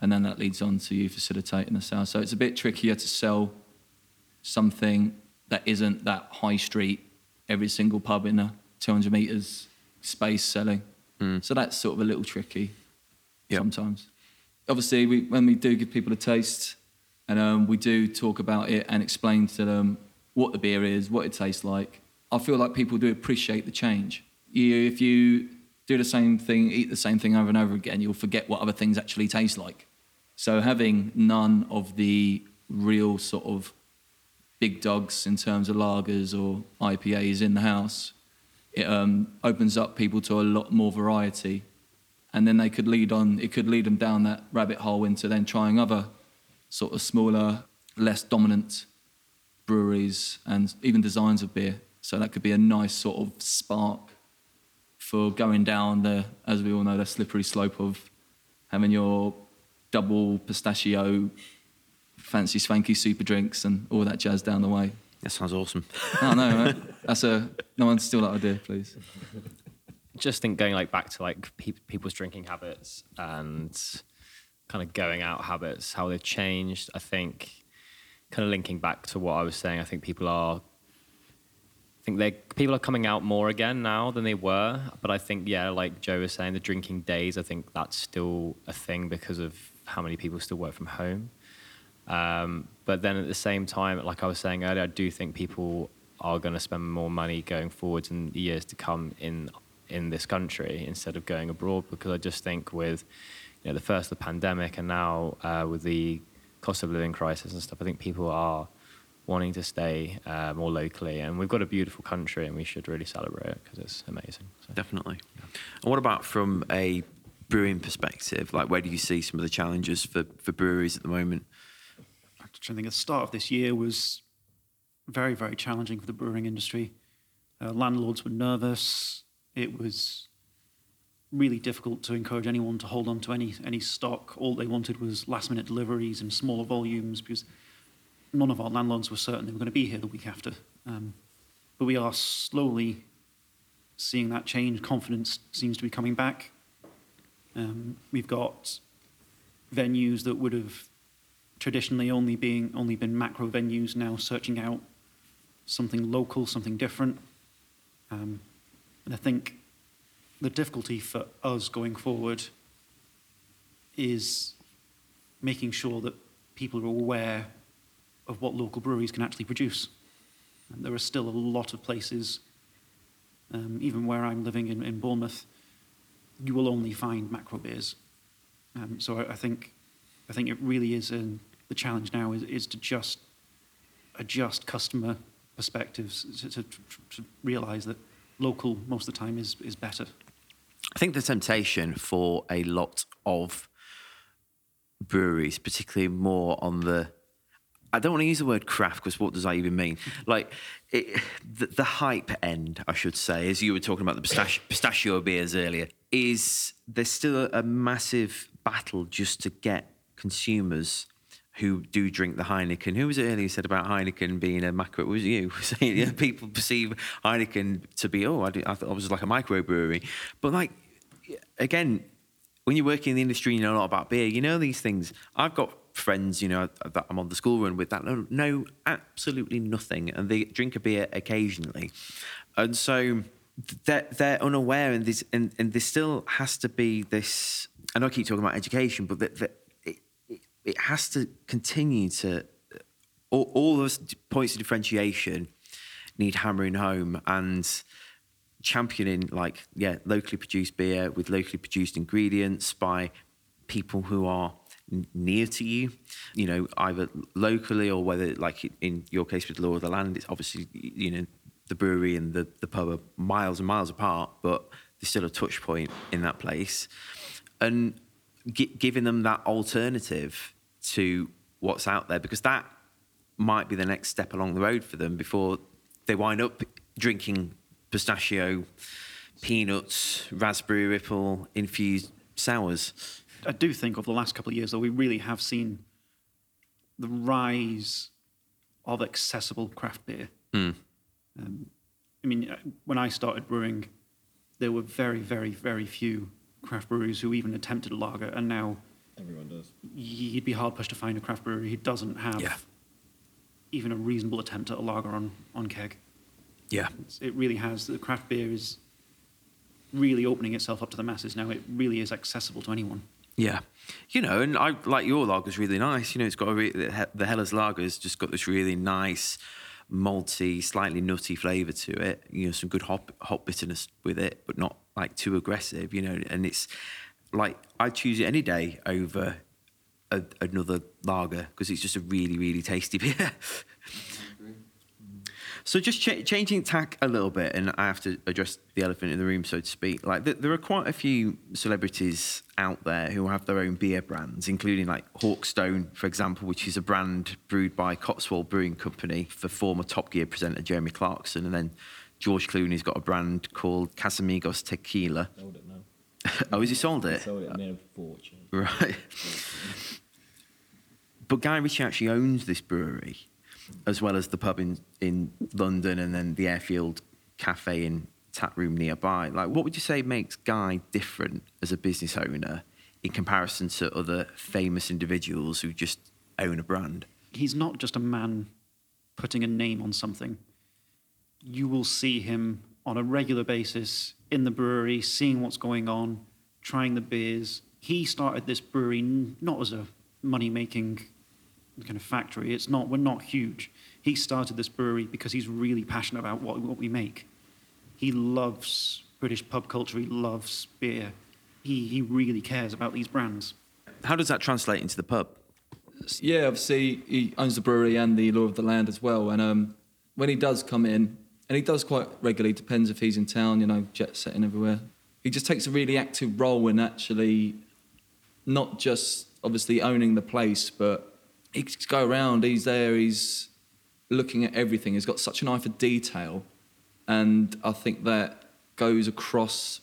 and then that leads on to you facilitating the sale. So it's a bit trickier to sell something that isn't that high street, every single pub in a 200 meters space selling. Mm. So that's sort of a little tricky
Yep.
sometimes. Obviously, we, when we do give people a taste, and um, we do talk about it and explain to them what the beer is, what it tastes like. I feel like people do appreciate the change. You, if you do the same thing, eat the same thing over and over again, you'll forget what other things actually taste like. So having none of the real sort of big dogs in terms of lagers or IPAs in the house, it um, opens up people to a lot more variety, and then they could lead on. It could lead them down that rabbit hole into then trying other sort of smaller, less dominant breweries and even designs of beer. So that could be a nice sort of spark for going down the, as we all know, the slippery slope of having your double pistachio, fancy swanky super drinks and all that jazz down the way.
That sounds awesome.
Oh no, right? that's a no one steal that idea, please.
Just think going like back to like pe- people's drinking habits and kind of going out habits, how they've changed. I think kind of linking back to what I was saying. I think people are. I think they people are coming out more again now than they were, but I think yeah, like Joe was saying, the drinking days. I think that's still a thing because of how many people still work from home. Um, but then at the same time, like I was saying earlier, I do think people are going to spend more money going forwards in the years to come in in this country instead of going abroad because I just think with you know the first the pandemic and now uh, with the cost of living crisis and stuff, I think people are wanting to stay uh, more locally, and we've got a beautiful country, and we should really celebrate it because it's amazing. So.
Definitely. And what about from a brewing perspective? Like, where do you see some of the challenges for, for breweries at the moment?
I'm trying to think the start of this year was very, very challenging for the brewing industry. Uh, landlords were nervous. It was really difficult to encourage anyone to hold on to any any stock. All they wanted was last minute deliveries and smaller volumes because none of our landlords were certain they were going to be here the week after. Um, but we are slowly seeing that change. Confidence seems to be coming back. Um, we've got venues that would have traditionally only being only been macro venues now searching out something local, something different. Um, and I think the difficulty for us going forward is making sure that people are aware of what local breweries can actually produce. And there are still a lot of places, um, even where I'm living in, in Bournemouth, you will only find macro beers. Um, so I, I think I think it really is um, the challenge now is, is to just adjust customer perspectives to, to, to realize that local most of the time is, is better.
I think the temptation for a lot of breweries, particularly more on the I don't want to use the word craft because what does that even mean? Like it, the, the hype end, I should say, as you were talking about the pistachio, pistachio beers earlier, is there's still a, a massive battle just to get consumers who do drink the Heineken. Who was it earlier said about Heineken being a macro? Was you saying people perceive Heineken to be oh I, I thought it was like a microbrewery, but like again, when you're working in the industry, you know a lot about beer. You know these things. I've got friends, you know, that I'm on the school run with that know, absolutely nothing, and they drink a beer occasionally, and so they're, they're unaware, and this and, and there still has to be this. I know I keep talking about education, but that it, has to continue to all, all those points of differentiation need hammering home and championing like yeah locally produced beer with locally produced ingredients by people who are near to you. You know either locally or whether like in your case with Lore of the Land it's obviously you know the brewery and the, the pub are miles and miles apart but there's still a touch point in that place. And gi- giving them that alternative to what's out there because that might be the next step along the road for them before they wind up drinking pistachio, peanuts, raspberry ripple infused sours.
I do think over the last couple of years, though, we really have seen the rise of accessible craft beer. Um, I mean, uh, when I started brewing, there were very, very, very few craft breweries who even attempted a lager, and now
Everyone does.
you'd be hard pushed to find a craft brewery who doesn't have
Yeah.
even a reasonable attempt at a lager on, on keg.
Yeah.
It's, it really has. The craft beer is really opening itself up to the masses now. It really is accessible to anyone.
Yeah, you know, and I like your lager's really nice. You know, it's got a re- the He- the Helles lager's just got this really nice, malty, slightly nutty flavour to it. You know, some good hop hop bitterness with it, but not like too aggressive. You know, and it's like I choose it any day over a, another lager because it's just a really really tasty beer. So just ch- changing tack a little bit, and I have to address the elephant in the room, so to speak. Like th- there are quite a few celebrities out there who have their own beer brands, including like Hawkstone, for example, which is a brand brewed by Cotswold Brewing Company for former Top Gear presenter Jeremy Clarkson, and then George Clooney's got a brand called Casamigos Tequila. oh, has he sold it?
Sold it. Made a fortune.
Right. but Guy Ritchie actually owns this brewery, as well as the pub in, in London and then the Airfield Cafe and tap room nearby. Like, what would you say makes Guy different as a business owner in comparison to other famous individuals who just own a brand?
He's not just a man putting a name on something. You will see him on a regular basis in the brewery, seeing what's going on, trying the beers. He started this brewery not as a money making kind of factory. It's not, we're not huge. He started this brewery because he's really passionate about what, what we make. He loves British pub culture, he loves beer. He, he really cares about these brands.
How does that translate into the pub?
Yeah, obviously he owns the brewery and the Lore of the Land as well. And um, when he does come in, and he does quite regularly, depends if he's in town, you know, jet setting everywhere. He just takes a really active role in actually not just obviously owning the place, but he just go around. He's there. He's looking at everything. He's got such an eye for detail, and I think that goes across.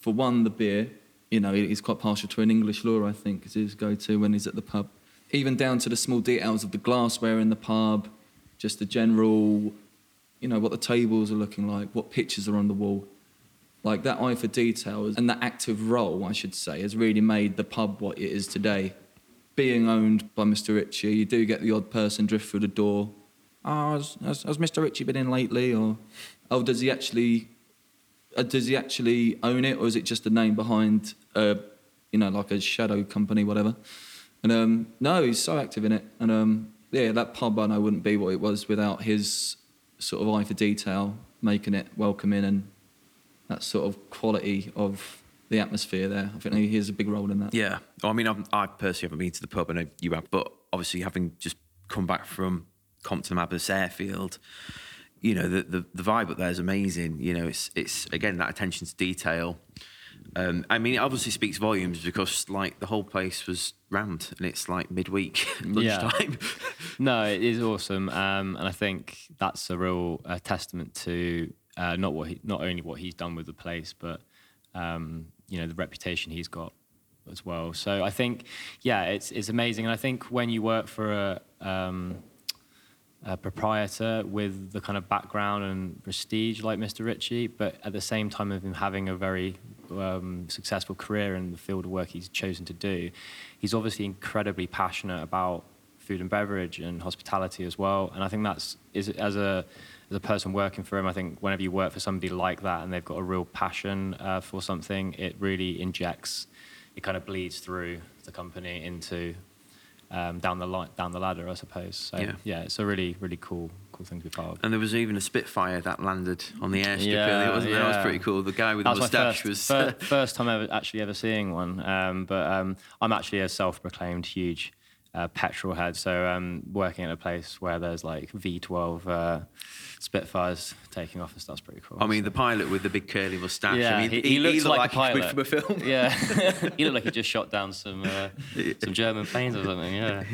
For one, the beer. You know, he's quite partial to an English Lore. I think is his go-to when he's at the pub. Even down to the small details of the glassware in the pub, just the general, you know, what the tables are looking like, what pictures are on the wall. Like that eye for detail and that active role, I should say, has really made the pub what it is today. Being owned by Mr. Ritchie, you do get the odd person drift through the door. Oh, has, has, has Mr. Ritchie been in lately? Or, oh, does he actually, uh, does he actually own it, or is it just a name behind, uh, you know, like a shadow company, whatever? And um, no, he's so active in it. And um, yeah, that pub I know wouldn't be what it was without his sort of eye for detail, making it welcoming and that sort of quality of the atmosphere there. I think he has a big role in that.
Yeah. Well, I mean, I've, I personally haven't been to the pub, I know you have, but obviously having just come back from Compton Abbas Airfield, you know, the, the, the vibe up there is amazing. You know, it's, it's again, that attention to detail. Um, I mean, it obviously speaks volumes because, like, the whole place was rammed and it's like midweek, lunchtime.
No, it is awesome, um, and I think that's a real uh, testament to uh, not what he, not only what he's done with the place, but um, you know the reputation he's got as well. So I think, yeah, it's it's amazing, and I think when you work for a um, a proprietor with the kind of background and prestige like Mr. Ritchie, but at the same time of him having a very um, successful career in the field of work he's chosen to do, he's obviously incredibly passionate about food and beverage and hospitality as well. And I think that's is as a as a person working for him, I think whenever you work for somebody like that and they've got a real passion uh, for something, it really injects, it kind of bleeds through the company into um, down the line, down the ladder, I suppose. So
Yeah.
yeah. it's a really really cool cool cool thing to be part of.
And there was even a Spitfire that landed on the airstrip
Yeah,
earlier, wasn't there? That was pretty cool. The guy with
That
the
was my
moustache
first,
was.
fir- first time ever actually ever seeing one. Um, but um, I'm actually a self-proclaimed huge uh, petrol head, so um, working at a place where there's like V12 uh, Spitfires taking off and stuff's pretty cool.
I mean,
so-
the pilot with the big curly moustache.
Yeah,
I mean,
he- he looks
looked
like a pilot.
from a film.
Yeah, he looked like he just shot down some uh, some German planes or something. Yeah,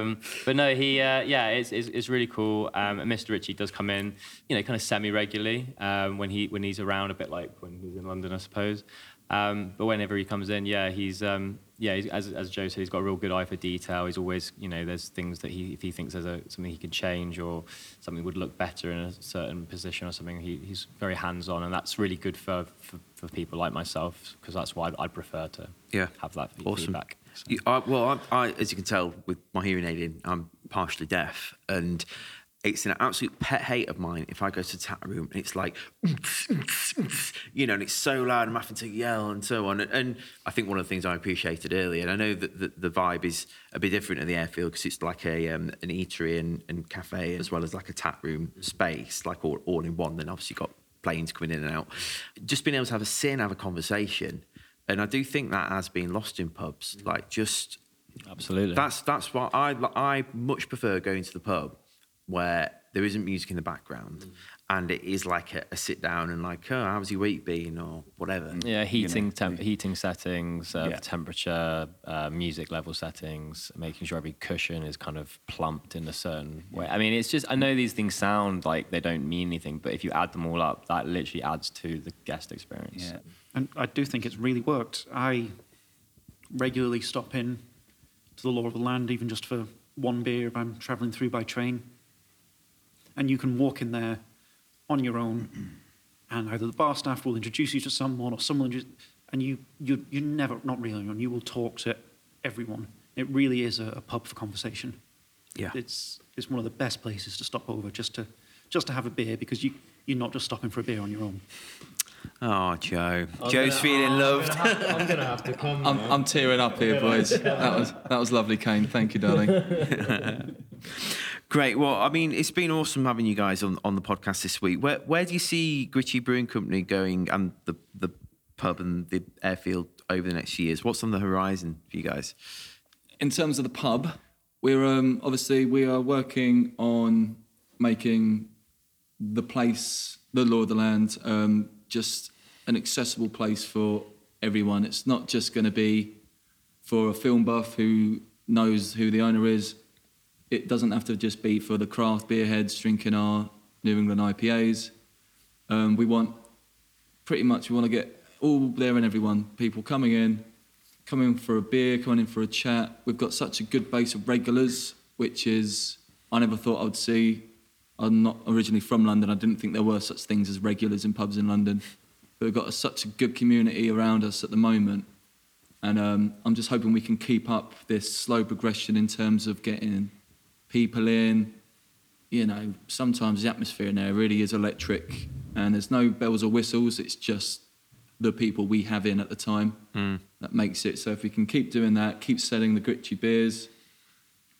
um, but no, he uh, yeah, it's, it's it's really cool. Um, and Mr. Ritchie does come in, you know, kind of semi regularly um, when he when he's around, a bit like when he's in London, I suppose. Um, but whenever he comes in, yeah, he's um, yeah, he's, as as Joe said, he's got a real good eye for detail. He's always, you know, there's things that he if he thinks there's a, something he can change or something would look better in a certain position or something, he, he's very hands on, and that's really good for for, for people like myself because that's why I'd, I'd prefer to
Yeah.
have that
Awesome.
feedback. So-
You- I, well, I, I, as you can tell with my hearing aid in, I'm partially deaf, and it's an absolute pet hate of mine if I go to tap room and it's like, you know, and it's so loud, and I'm having to yell and so on. And, and I think one of the things I appreciated earlier, and I know that the, the vibe is a bit different at the airfield because it's like a um, an eatery and, and cafe as well as like a tap room space, like all, all in one. Then obviously you've got planes coming in and out. Just being able to have a sit and have a conversation. And I do think that has been lost in pubs. Like just
Absolutely.
that's that's why I I much prefer going to the pub where there isn't music in the background and it is like a, a sit down and like oh how's your week been or whatever.
yeah, heating
know.
temp- heating settings, uh,
Yeah.
temperature, uh, music level settings, making sure every cushion is kind of plumped in a certain way. I mean, it's just I know these things sound like they don't mean anything, but if you add them all up, that literally adds to the guest experience.
Yeah. And I do think it's really worked. I regularly stop in to the Lore of the Land, even just for one beer if I'm travelling through by train. And you can walk in there on your own, and either the bar staff will introduce you to someone, or someone just, and you you you're never not really on. You will talk to everyone. It really is a, a pub for conversation.
Yeah.
It's it's one of the best places to stop over just to just to have a beer because you you're not just stopping for a beer on your own.
Oh Joe, Joe's feeling loved.
I'm gonna have to come.
I'm, I'm tearing up here, boys. That was that was lovely, Kane. Thank you, darling.
Great. Well, I mean, it's been awesome having you guys on, on the podcast this week. Where where do you see Gritchie Brewing Company going and the the pub and the airfield over the next few years? What's on the horizon for you guys?
in terms of the pub, we're um, obviously we are working on making the place, the Lore of the Land, um, just an accessible place for everyone. It's not just going to be for a film buff who knows who the owner is. It doesn't have to just be for the craft beer heads drinking our New England IPAs. Um, we want pretty much we want to get all there and everyone, people coming in, coming for a beer, coming in for a chat. We've got such a good base of regulars, which is I never thought I would see. I'm not originally from London. I didn't think there were such things as regulars in pubs in London. But we've got a, such a good community around us at the moment. And um, I'm just hoping we can keep up this slow progression in terms of getting people in. You know, sometimes the atmosphere in there really is electric and there's no bells or whistles. It's just the people we have in at the time hmm. that makes it. So if we can keep doing that, keep selling the Gritchie beers,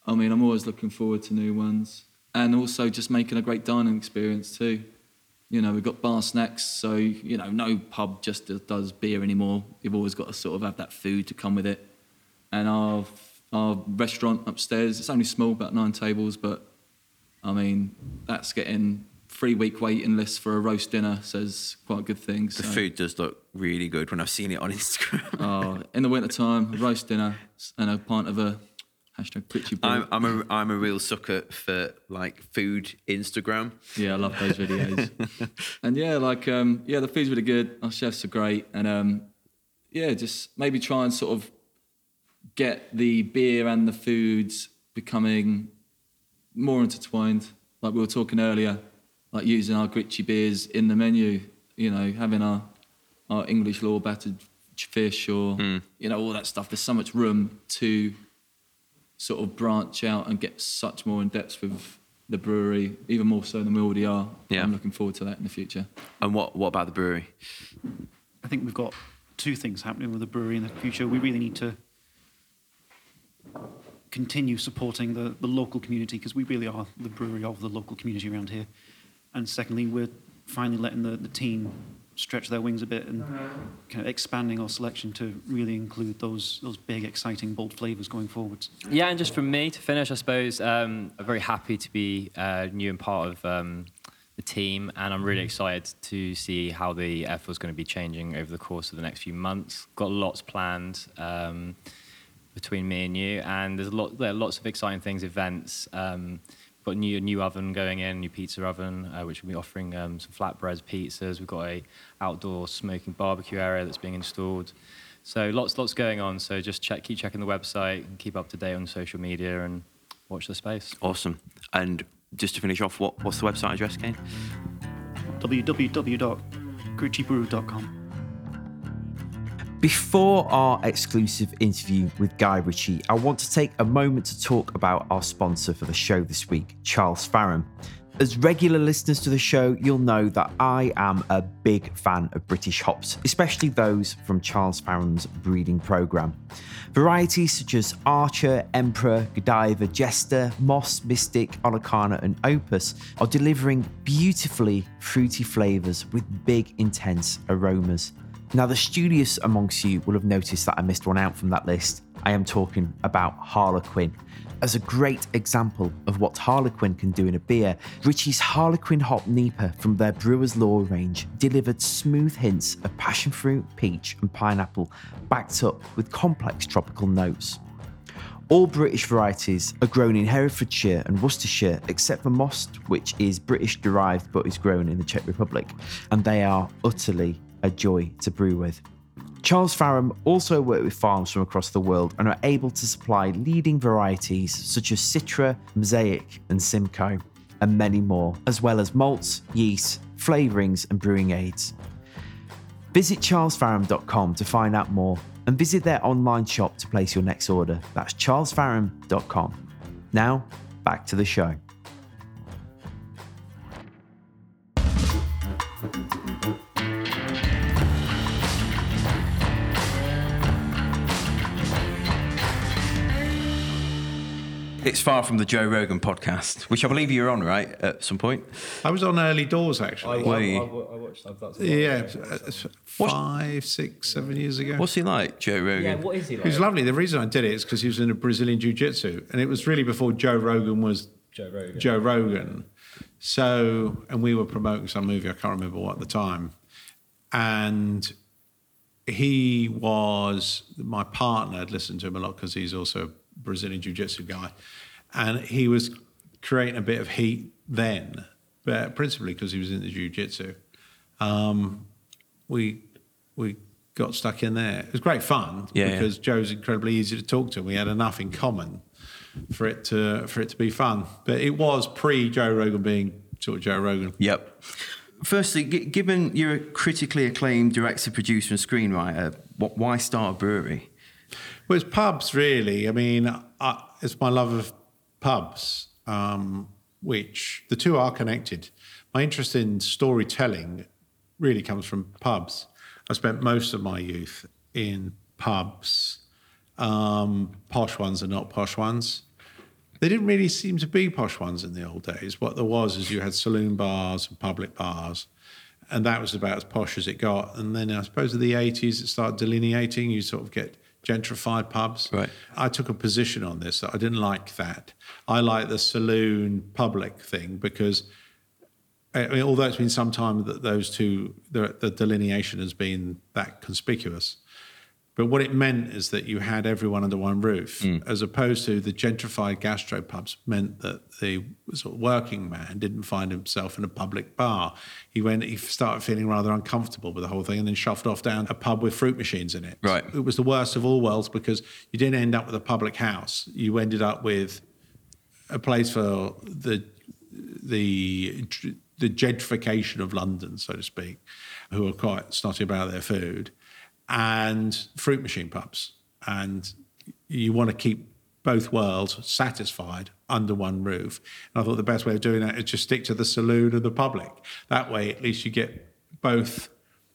I mean, I'm always looking forward to new ones. And also just making a great dining experience too. You know, we've got bar snacks, so, you know, no pub just does beer anymore. You've always got to sort of have that food to come with it. And our, our restaurant upstairs, it's only small, about nine tables, but I mean, that's getting three week waiting list for a roast dinner says quite good things.
The
so-
food does look really good when I've seen it on Instagram.
Oh, in the winter time, roast dinner and a pint of a hashtag brew.
I'm, I'm a I'm a real sucker for like food Instagram.
Yeah, I love those videos. and yeah, like um, yeah, the food's really good. Our chefs are great, and um, yeah, just maybe try and sort of get the beer and the foods becoming more intertwined. Like we were talking earlier, like using our Gritchie beers in the menu. You know, having our our English Lore battered fish or hmm. you know all that stuff. There's so much room to sort of branch out and get such more in depth with the brewery, even more so than we already are.
Yeah.
I'm looking forward to that in the future.
And what what about the brewery?
I think we've got two things happening with the brewery in the future. We really need to continue supporting the, the local community because we really are the brewery of the local community around here. And secondly, we're finally letting the, the team stretch their wings a bit and kind of expanding our selection to really include those those big, exciting, bold flavors going forwards.
Yeah, and just from me to finish, I suppose um, I'm very happy to be uh, new and part of um, the team, and I'm really excited to see how the EFL is going to be changing over the course of the next few months. Got lots planned um, between me and you, and there's a lot, there are lots of exciting things, events. Um, got a new new oven going in, new pizza oven, uh, which will be offering um, some flatbreads, pizzas. We've got a outdoor smoking barbecue area that's being installed. So lots lots going on. So just check, keep checking the website and keep up to date on social media and watch the space.
Awesome. And just to finish off, what, what's the website address, Kane?
www.gritchiebrew.com.
Before our exclusive interview with Guy Ritchie, I want to take a moment to talk about our sponsor for the show this week, Charles Faram. As regular listeners to the show, you'll know that I am a big fan of British hops, especially those from Charles Faram's breeding programme. Varieties such as Archer, Emperor, Godiva, Jester, Most, Mystic, Olicana, and Opus are delivering beautifully fruity flavours with big, intense aromas. Now, the studious amongst you will have noticed that I missed one out from that list. I am talking about Harlequin. As a great example of what Harlequin can do in a beer, Ritchie's Harlequin Hop NEIPA from their Brewer's Lore range delivered smooth hints of passion fruit, peach, and pineapple, backed up with complex tropical notes. All British varieties are grown in Herefordshire and Worcestershire, except for Most, which is British derived but is grown in the Czech Republic, and they are utterly a joy to brew with. Charles Faram also work with farms from across the world and are able to supply leading varieties such as Citra, Mosaic, and Simcoe, and many more, as well as malts, yeast, flavourings, and brewing aids. Visit charlesfaram.com to find out more and visit their online shop to place your next order. That's charlesfaram.com. Now, back to the show.
It's far from the Joe Rogan podcast, which I believe you were on, right, at some point.
I was on early doors actually.
Were you?
I watched that.
yeah, uh, five, six, seven years ago.
What's he like, Joe Rogan?
Yeah, what is he
He
like?
was lovely. The reason I did it is because he was in a Brazilian Jiu Jitsu, and it was really before Joe Rogan was
Joe Rogan.
Joe Rogan. So, and we were promoting some movie, I can't remember what at the time. And he was, my partner had listened to him a lot because he's also a Brazilian Jiu Jitsu guy. And he was creating a bit of heat then, but principally because he was in the Jiu Jitsu. Um, we, we got stuck in there. It was great fun
Yeah, yeah.
because Joe's incredibly easy to talk to. We had enough in common for it to for it to be fun. But it was pre Joe Rogan being sort of Joe Rogan.
Yep. Firstly, g- given you're a critically acclaimed director, producer, and screenwriter, what, why start a brewery?
Well, it's pubs really. I mean, I, it's my love of pubs, um, which the two are connected. My interest in storytelling really comes from pubs. I spent most of my youth in pubs, um, posh ones and not posh ones. They didn't really seem to be posh ones in the old days. What there was is you had saloon bars and public bars, and that was about as posh as it got. And then I suppose in the 80s, it started delineating. You sort of get gentrified pubs.
Right.
I took a position on this I didn't like that. I like the saloon public thing because I mean, although it's been some time that those two, the, the delineation has been that conspicuous. But what it meant is that you had everyone under one roof, hmm. as opposed to the gentrified gastropubs meant that the sort of working man didn't find himself in a public bar. He went, he started feeling rather uncomfortable with the whole thing, and then shoved off down a pub with fruit machines in it.
Right.
It was the worst of all worlds because you didn't end up with a public house. You ended up with a place for the the the gentrification of London, so to speak, who are quite snotty about their food, and fruit machine pubs. And you want to keep both worlds satisfied under one roof. And I thought the best way of doing that is just stick to the saloon and the public. That way, at least you get both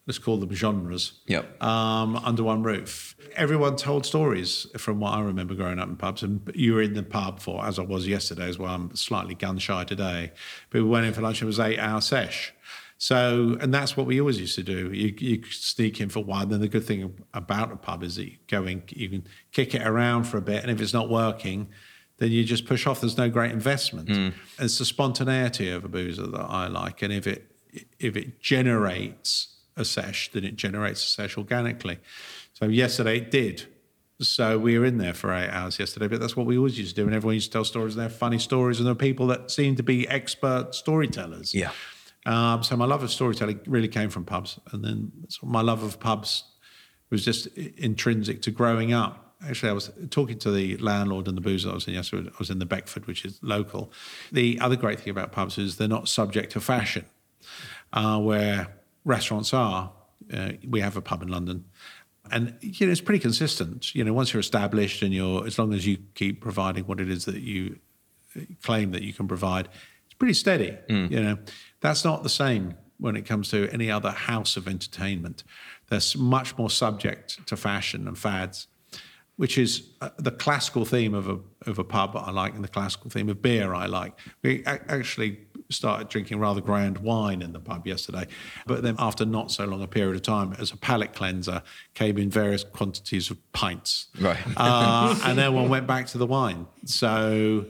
let's call them genres,
Yep.
um, under one roof. Everyone told stories from what I remember growing up in pubs. And you were in the pub for, as I was yesterday as well. I'm slightly gun shy today. But we went in for lunch. It was eight hour sesh. So, and that's what we always used to do. You, you sneak in for one. And the good thing about a pub is that you go in, you can kick it around for a bit. And if it's not working, then you just push off. There's no great investment. Hmm. It's the spontaneity of a boozer that I like. And if it if it generates a sesh, then it generates a sesh organically. So yesterday it did. So we were in there for eight hours yesterday, but that's what we always used to do. And everyone used to tell stories, and they're funny stories, and there are people that seem to be expert storytellers.
Yeah.
Um, so my love of storytelling really came from pubs, and then my love of pubs was just intrinsic to growing up. Actually, I was talking to the landlord and the boozer I was in yesterday. I was in the Beckford, which is local. The other great thing about pubs is they're not subject to fashion, uh, where restaurants are. Uh, we have a pub in London, and you know it's pretty consistent. You know, once you're established and you're, as long as you keep providing what it is that you claim that you can provide, pretty steady. You know, that's not the same when it comes to any other house of entertainment. They're much more subject to fashion and fads, which is uh, the classical theme of a of a pub I like, and the classical theme of beer I like. We actually started drinking rather grand wine in the pub yesterday, but then after not so long a period of time, as a palate cleanser, came in various quantities of pints.
Right.
uh, and then one went back to the wine. So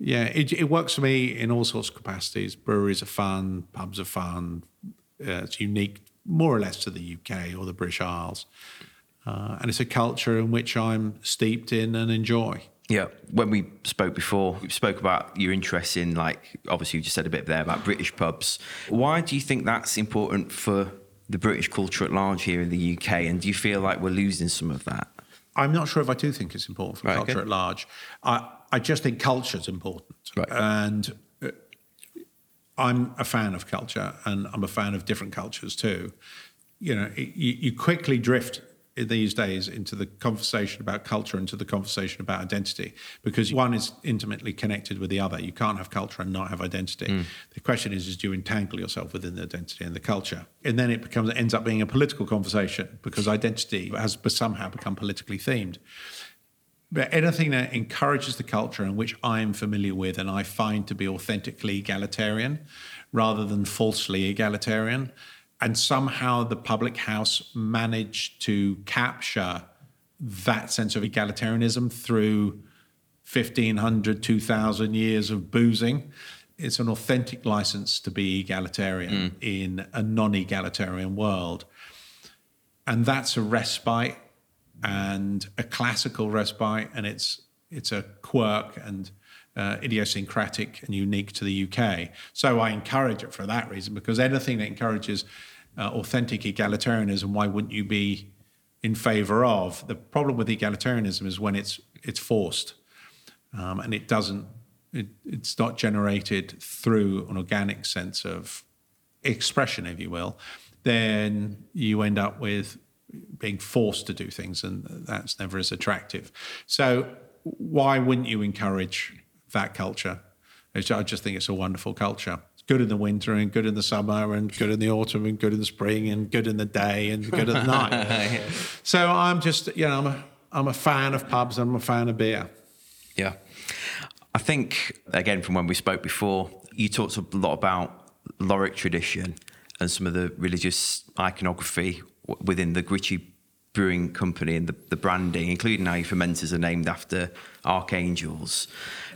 yeah, it, it works for me in all sorts of capacities. Breweries are fun, pubs are fun. Uh, it's unique, more or less, to the UK or the British Isles. Uh, and it's a culture in which I'm steeped in and enjoy.
Yeah, when we spoke before, we spoke about your interest in, like, obviously, you just said a bit there about British pubs. Why do you think that's important for the British culture at large here in the UK? And do you feel like we're losing some of that?
I'm not sure if I do think it's important for
Right,
culture
okay.
at large. I, I just think culture is important.
Right.
And uh, I'm a fan of culture and I'm a fan of different cultures too. You know, you, you quickly drift these days into the conversation about culture and into the conversation about identity because one is intimately connected with the other. You can't have culture and not have identity. The question is, is do you entangle yourself within the identity and the culture? And then it becomes, it ends up being a political conversation because identity has somehow become politically themed. But anything that encourages the culture in which I'm familiar with and I find to be authentically egalitarian rather than falsely egalitarian, and somehow the public house managed to capture that sense of egalitarianism through 1500, 2000 years of boozing. It's an authentic license to be egalitarian hmm. in a non egalitarian world. And that's a respite and a classical respite, and it's it's a quirk and uh, idiosyncratic and unique to the UK. So I encourage it for that reason because anything that encourages uh, authentic egalitarianism, why wouldn't you be in favour of? The problem with egalitarianism is when it's it's forced, um, and it doesn't. It, it's not generated through an organic sense of expression, if you will. Then you end up with being forced to do things, and that's never as attractive. So, why wouldn't you encourage that culture? It's- I just think it's a wonderful culture. It's good in the winter, and good in the summer, and good in the autumn, and good in the spring, and good in the day, and good at night. So, I'm just, you know, I'm a, I'm a fan of pubs, and I'm a fan of beer.
Yeah. I think, again, from when we spoke before, you talked a lot about Lorick tradition and some of the religious iconography within the Gritchie Brewing Company and the, the branding, including how your fermenters are named after archangels.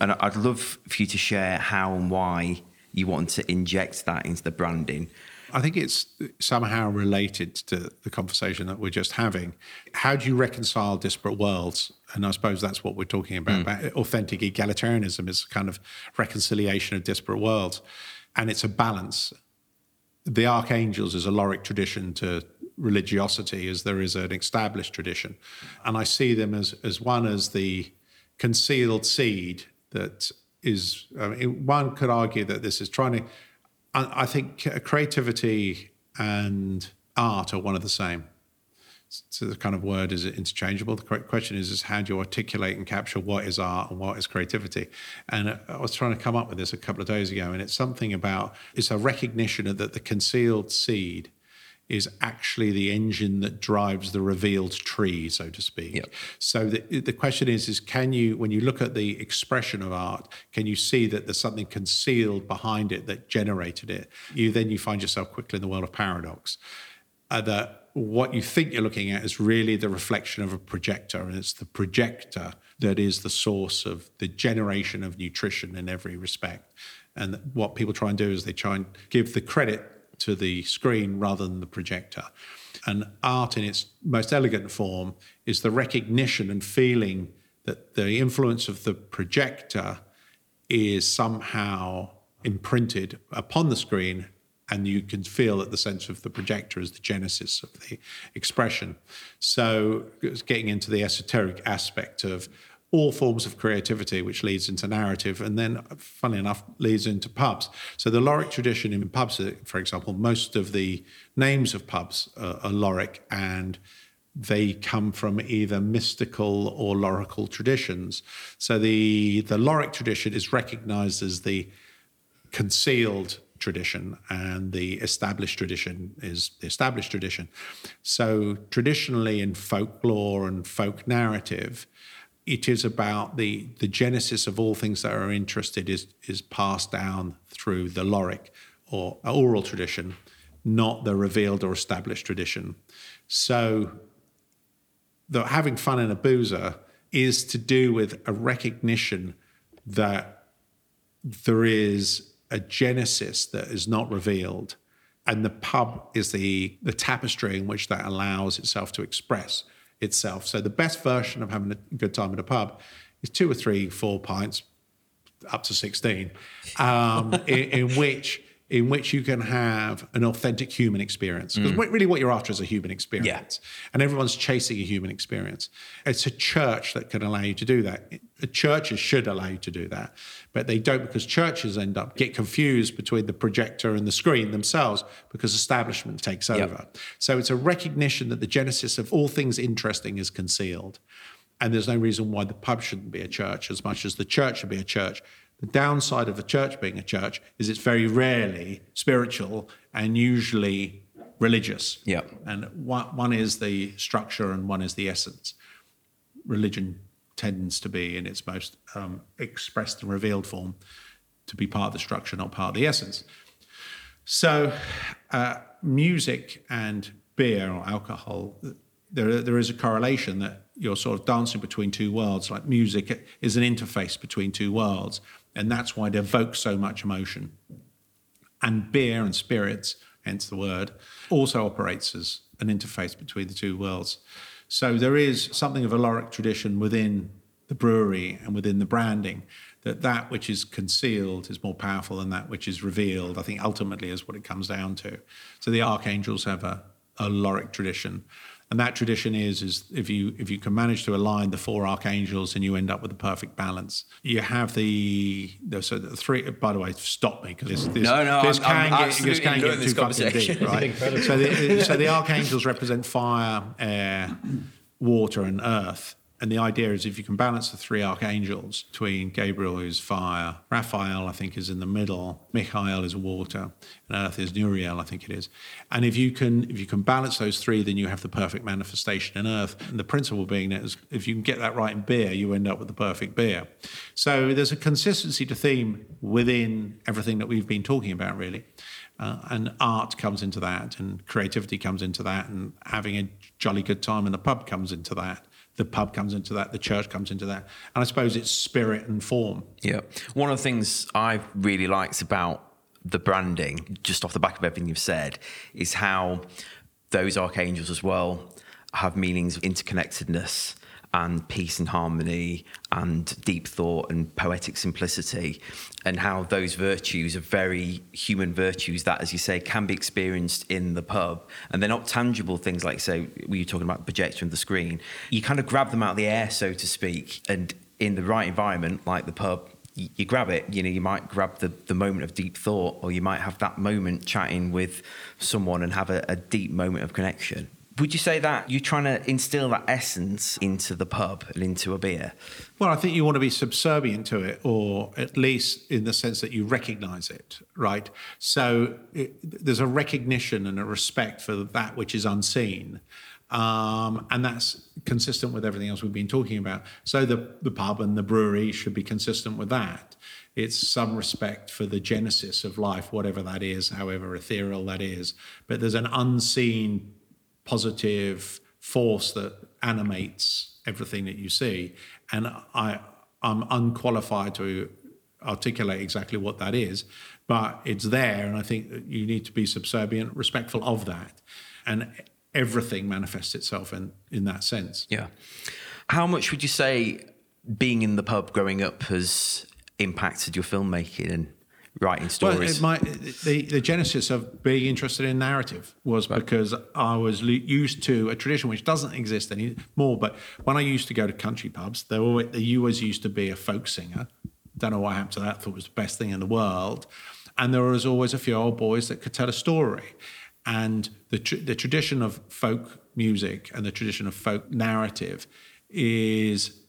And I'd love for you to share how and why you want to inject that into the branding.
I think it's somehow related to the conversation that we're just having. How do you reconcile disparate worlds? And I suppose that's what we're talking about. Mm. about authentic egalitarianism is kind of reconciliation of disparate worlds. And it's a balance. The archangels is a Loric tradition to religiosity, as there is an established tradition. And I see them as, as one as the concealed seed that is, I mean, one could argue that this is trying to, I, think creativity and art are one of the same. So the kind of word is interchangeable. The question is, is how do you articulate and capture what is art and what is creativity? And uh, I was trying to come up with this a couple of days ago, and it's something about it's a recognition that the concealed seed is actually the engine that drives the revealed tree, so to speak.
Yep.
So the, the question is, is can you, when you look at the expression of art, can you see that there's something concealed behind it that generated it? You then you find yourself quickly in the world of paradox. Uh, that what you think you're looking at is really the reflection of a projector, and it's the projector that is the source of the generation of nutrition in every respect. And what people try and do is they try and give the credit to the screen rather than the projector. And art, in its most elegant form, is the recognition and feeling that the influence of the projector is somehow imprinted upon the screen and you can feel that the sense of the projector is the genesis of the expression. So getting into the esoteric aspect of all forms of creativity, which leads into narrative, and then, funnily enough, leads into pubs. So the Lorick tradition in pubs, uh, for example, most of the names of pubs are, are Lorick, and they come from either mystical or lorical traditions. So the the Lorick tradition is recognised as the concealed tradition and the established tradition is the established tradition. So traditionally in folklore and folk narrative, it is about the the genesis of all things that are interested is is passed down through the lorick or oral tradition, not the revealed or established tradition. So the having fun in a boozer is to do with a recognition that there is a genesis that is not revealed and the pub is the the tapestry in which that allows itself to express itself. So the best version of having a good time at a pub is two or three, four pints, up to sixteen, um, in, in which in which you can have an authentic human experience. Because mm. really, what you're after is a human experience, and everyone's chasing a human experience. It's a church that can allow you to do that. Churches should allow you to do that, but they don't because churches end up get confused between the projector and the screen themselves because establishment takes over. So it's a recognition that the genesis of all things interesting is concealed. And there's no reason why the pub shouldn't be a church as much as the church should be a church. The downside of a church being a church is it's very rarely spiritual and usually religious.
Yeah.
And one, one is the structure and one is the essence. Religion tends to be, in its most um, expressed and revealed form, to be part of the structure, not part of the essence. So, uh, music and beer or alcohol, there, there is a correlation that you're sort of dancing between two worlds. Like music is an interface between two worlds, and that's why it evokes so much emotion. And beer and spirits, hence the word, also operates as an interface between the two worlds. So there is something of a Lorick tradition within the brewery and within the branding that that which is concealed is more powerful than that which is revealed. I think ultimately is what it comes down to. So the archangels have a, a Lorick tradition. And that tradition is is if you if you can manage to align the four archangels and you end up with a perfect balance. You have the, the so the three. By the way, stop me because this, this,
No, no,
this
I'm-
can
I'm
get, this can get too fucking deep, right? so the so the archangels represent fire, air, water, and earth. And the idea is if you can balance the three archangels between Gabriel, who's fire, Raphael, I think, is in the middle, Michael is water, and Earth is Nuriel, I think it is. And if you can if you can balance those three, then you have the perfect manifestation in Earth. And the principle being that is if you can get that right in beer, you end up with the perfect beer. So there's a consistency to theme within everything that we've been talking about, really. Uh, and art comes into that, and creativity comes into that, and having a jolly good time in the pub comes into that. The pub comes into that, the church comes into that. And I suppose it's spirit and form.
Yeah. One of the things I really liked about the branding, just off the back of everything you've said, is how those archangels as well have meanings of interconnectedness and peace and harmony and deep thought and poetic simplicity and how those virtues are very human virtues that as you say can be experienced in the pub. And they're not tangible things like say we were talking about the projector and the screen? You kind of grab them out of the air so to speak and in the right environment like the pub you, grab it. You know you might grab the, the moment of deep thought or you might have that moment chatting with someone and have a, a deep moment of connection
Would you say that you're trying to instill that essence into the pub and into a beer?
Well, I think you want to be subservient to it, or at least in the sense that you recognize it, right? So it, there's a recognition and a respect for that which is unseen. Um, and that's consistent with everything else we've been talking about. So the, the pub and the brewery should be consistent with that. It's some respect for the genesis of life, whatever that is, however ethereal that is. But there's an unseen positive force that animates everything that you see. And I, I'm unqualified to articulate exactly what that is, but it's there. And I think that you need to be subservient, respectful of that. And everything manifests itself in, in that sense.
Yeah. How much would you say being in the pub growing up has impacted your filmmaking and writing stories?
Well, it might, the, the genesis of being interested in narrative was because I was used to a tradition which doesn't exist anymore. But when I used to go to country pubs, there, always, there always used to be a folk singer. Don't know what happened to that. Thought it was the best thing in the world. And there was always a few old boys that could tell a story. And the, tr- the tradition of folk music and the tradition of folk narrative is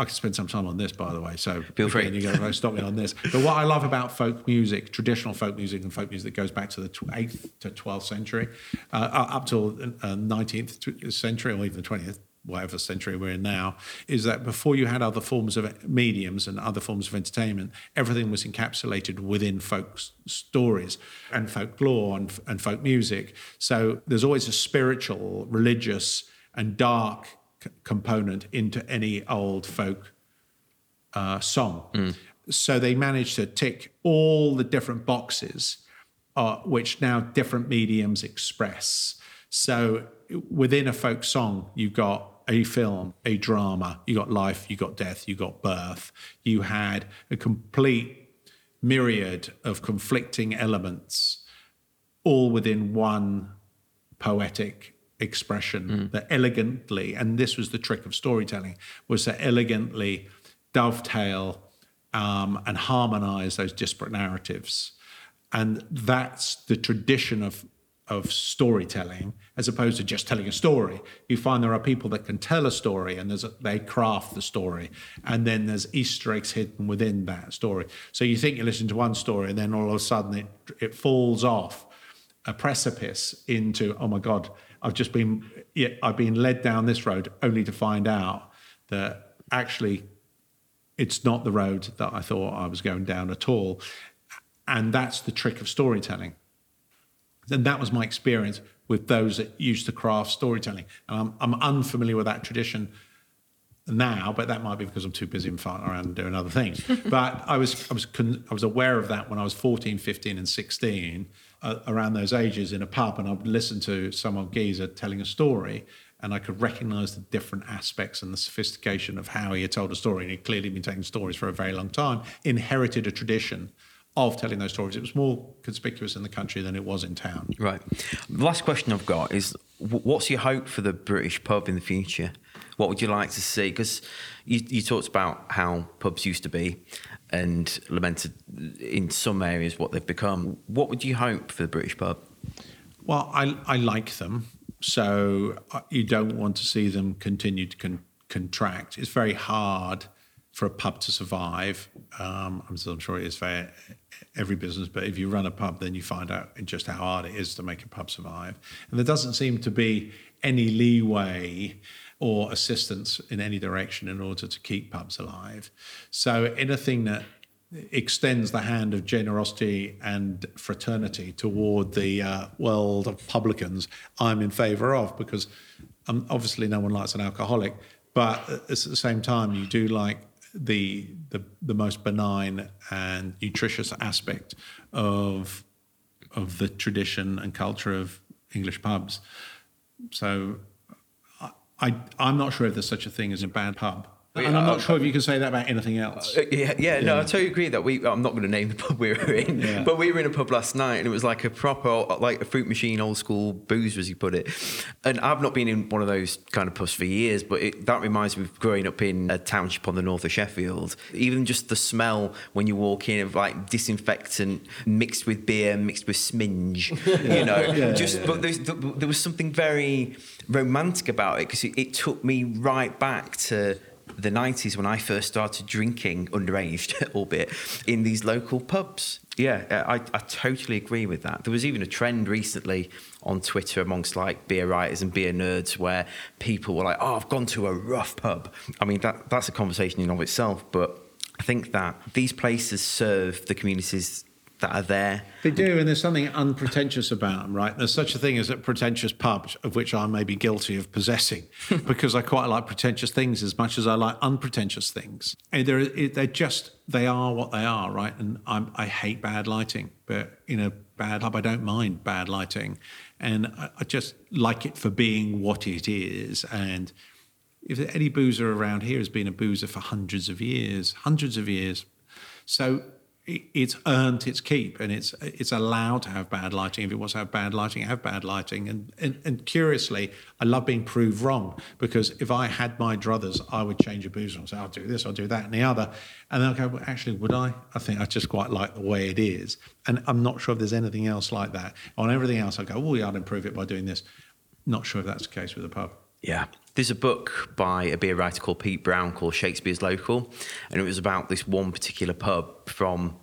I could spend some time on this, by the way. So
Feel free.
You got to stop me on this. But what I love about folk music, traditional folk music, and folk music that goes back to the eighth to twelfth century, uh, up till uh, nineteenth century or even the twentieth, whatever century we're in now, is that before you had other forms of mediums and other forms of entertainment, everything was encapsulated within folk s- stories and folklore and, and folk music. So there's always a spiritual, religious, and dark c- component into any old folk uh, song. So they managed to tick all the different boxes, uh, which now different mediums express. So within a folk song, you've got a film, a drama, you got life, you got death, you got birth. You had a complete myriad of conflicting elements, all within one poetic expression that elegantly, and this was the trick of storytelling, was to elegantly dovetail um, and harmonize those disparate narratives. And that's the tradition of, of storytelling, as opposed to just telling a story. You find there are people that can tell a story and there's a, they craft the story. And then there's Easter eggs hidden within that story. So you think you listen to one story and then all of a sudden it, it falls off a precipice into oh my god i've just been yeah, i've been led down this road only to find out that actually it's not the road that i thought i was going down at all. And that's the trick of storytelling. And that was my experience with those that used to craft storytelling. And i'm, I'm unfamiliar with that tradition now, but that might be because I'm too busy and farting around and doing other things. but I was I was I was aware of that when I was 14, 15, and 16, uh, around those ages in a pub, and I would listen to someone geezer telling a story, and I could recognise the different aspects and the sophistication of how he had told a story. And he'd clearly been telling stories for a very long time, inherited a tradition of telling those stories. It was more conspicuous in the country than it was in town.
Right. The last question I've got is what's your hope for the British pub in the future? What would you like to see? Because you, you talked about how pubs used to be and lamented in some areas what they've become. What would you hope for the British pub?
Well, I, I like them. So uh, you don't want to see them continue to con- contract. It's very hard for a pub to survive. Um, I'm, I'm sure it is for every business, but if you run a pub, then you find out just how hard it is to make a pub survive. And there doesn't seem to be any leeway or assistance in any direction in order to keep pubs alive. So anything that extends the hand of generosity and fraternity toward the uh, world of publicans, I'm in favour of because um, obviously no one likes an alcoholic, but at the same time you do like the the, the most benign and nutritious aspect of of the tradition and culture of English pubs. So I, I'm not sure if there's such a thing as a bad pub. And I'm not sure if you can say that about anything else.
Uh, Yeah, yeah, no, I totally agree that we. I'm not going to name the pub we were in,
Yeah.
but we were in a pub last night, and it was like a proper, like a fruit machine, old school boozer, as you put it. And I've not been in one of those kind of pubs for years, but it, that reminds me of growing up in a township on the north of Sheffield. Even just the smell when you walk in of like disinfectant mixed with beer, mixed with sminge, you know. just, but there's, there was something very romantic about it because it, it took me right back to the 90s when I first started drinking underage, albeit in these local pubs. Yeah, uh, I, I totally agree with that. There was even a trend recently on Twitter amongst like beer writers and beer nerds where people were like, oh, I've gone to a rough pub. I mean, that, that's a conversation in and of itself, but I think that these places serve the communities that are there.
They do, and there's something unpretentious about them, right? There's such a thing as a pretentious pub, of which I may be guilty of possessing, because I quite like pretentious things as much as I like unpretentious things. And they're, they're just, they are what they are, right? And I'm, I hate bad lighting, but in a bad pub, I don't mind bad lighting. And I, I just like it for being what it is. And if any boozer around here has been a boozer for hundreds of years, hundreds of years. So it's earned its keep and it's it's allowed to have bad lighting. If it wants to have bad lighting, have bad lighting. And, and and curiously, I love being proved wrong because if I had my druthers, I would change a boozer and say, I'll do this, I'll do that, and the other. And then I'll go, well, actually, would I? I think I just quite like the way it is. And I'm not sure if there's anything else like that. On everything else, I go, oh, yeah, I'd improve it by doing this. Not sure if that's the case with the pub.
Yeah. There's a book by a beer writer called Pete Brown called Shakespeare's Local, and it was about this one particular pub from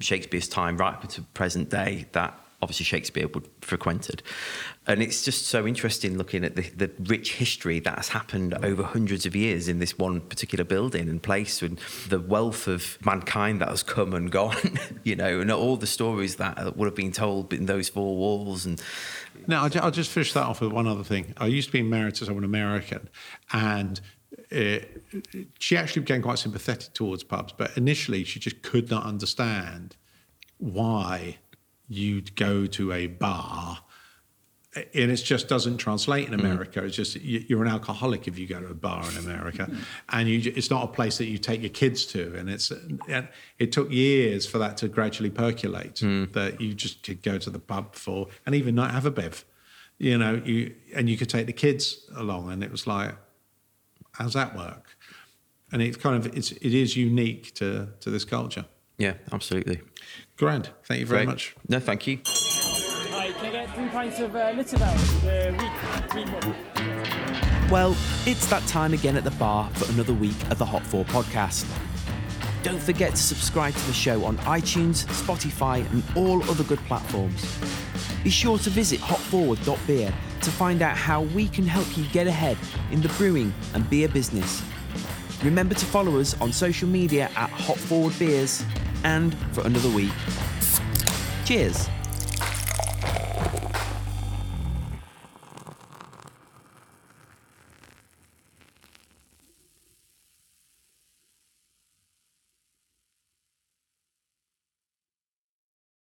Shakespeare's time right up to present day that obviously Shakespeare would frequented. And it's just so interesting looking at the, the rich history that has happened over hundreds of years in this one particular building and place and the wealth of mankind that has come and gone, you know, and all the stories that would have been told in those four walls and
Now, I'll, I'll just finish that off with one other thing. I used to be married to someone American, and uh, she actually became quite sympathetic towards pubs, but initially she just could not understand why you'd go to a bar. And it just doesn't translate in mm. America. It's just you- you're an alcoholic if you go to a bar in America, and you, it's not a place that you take your kids to. And it's and it took years for that to gradually percolate. Mm. That you just could go to the pub for, and even not have a bev, you know. You and you could take the kids along, and it was like, how's that work? And it's kind of it's it is unique to to this culture.
yeah, absolutely.
Grand. Thank you very
Great.
much.
No, thank you.
Three pints of uh, one?
Well, it's that time again at the bar for another week of the Hop Forward podcast. Don't forget to subscribe to the show on iTunes, Spotify, and all other good platforms. Be sure to visit hopforward.beer to find out how we can help you get ahead in the brewing and beer business. Remember to follow us on social media at Hop Forward Beers, and for another week. Cheers.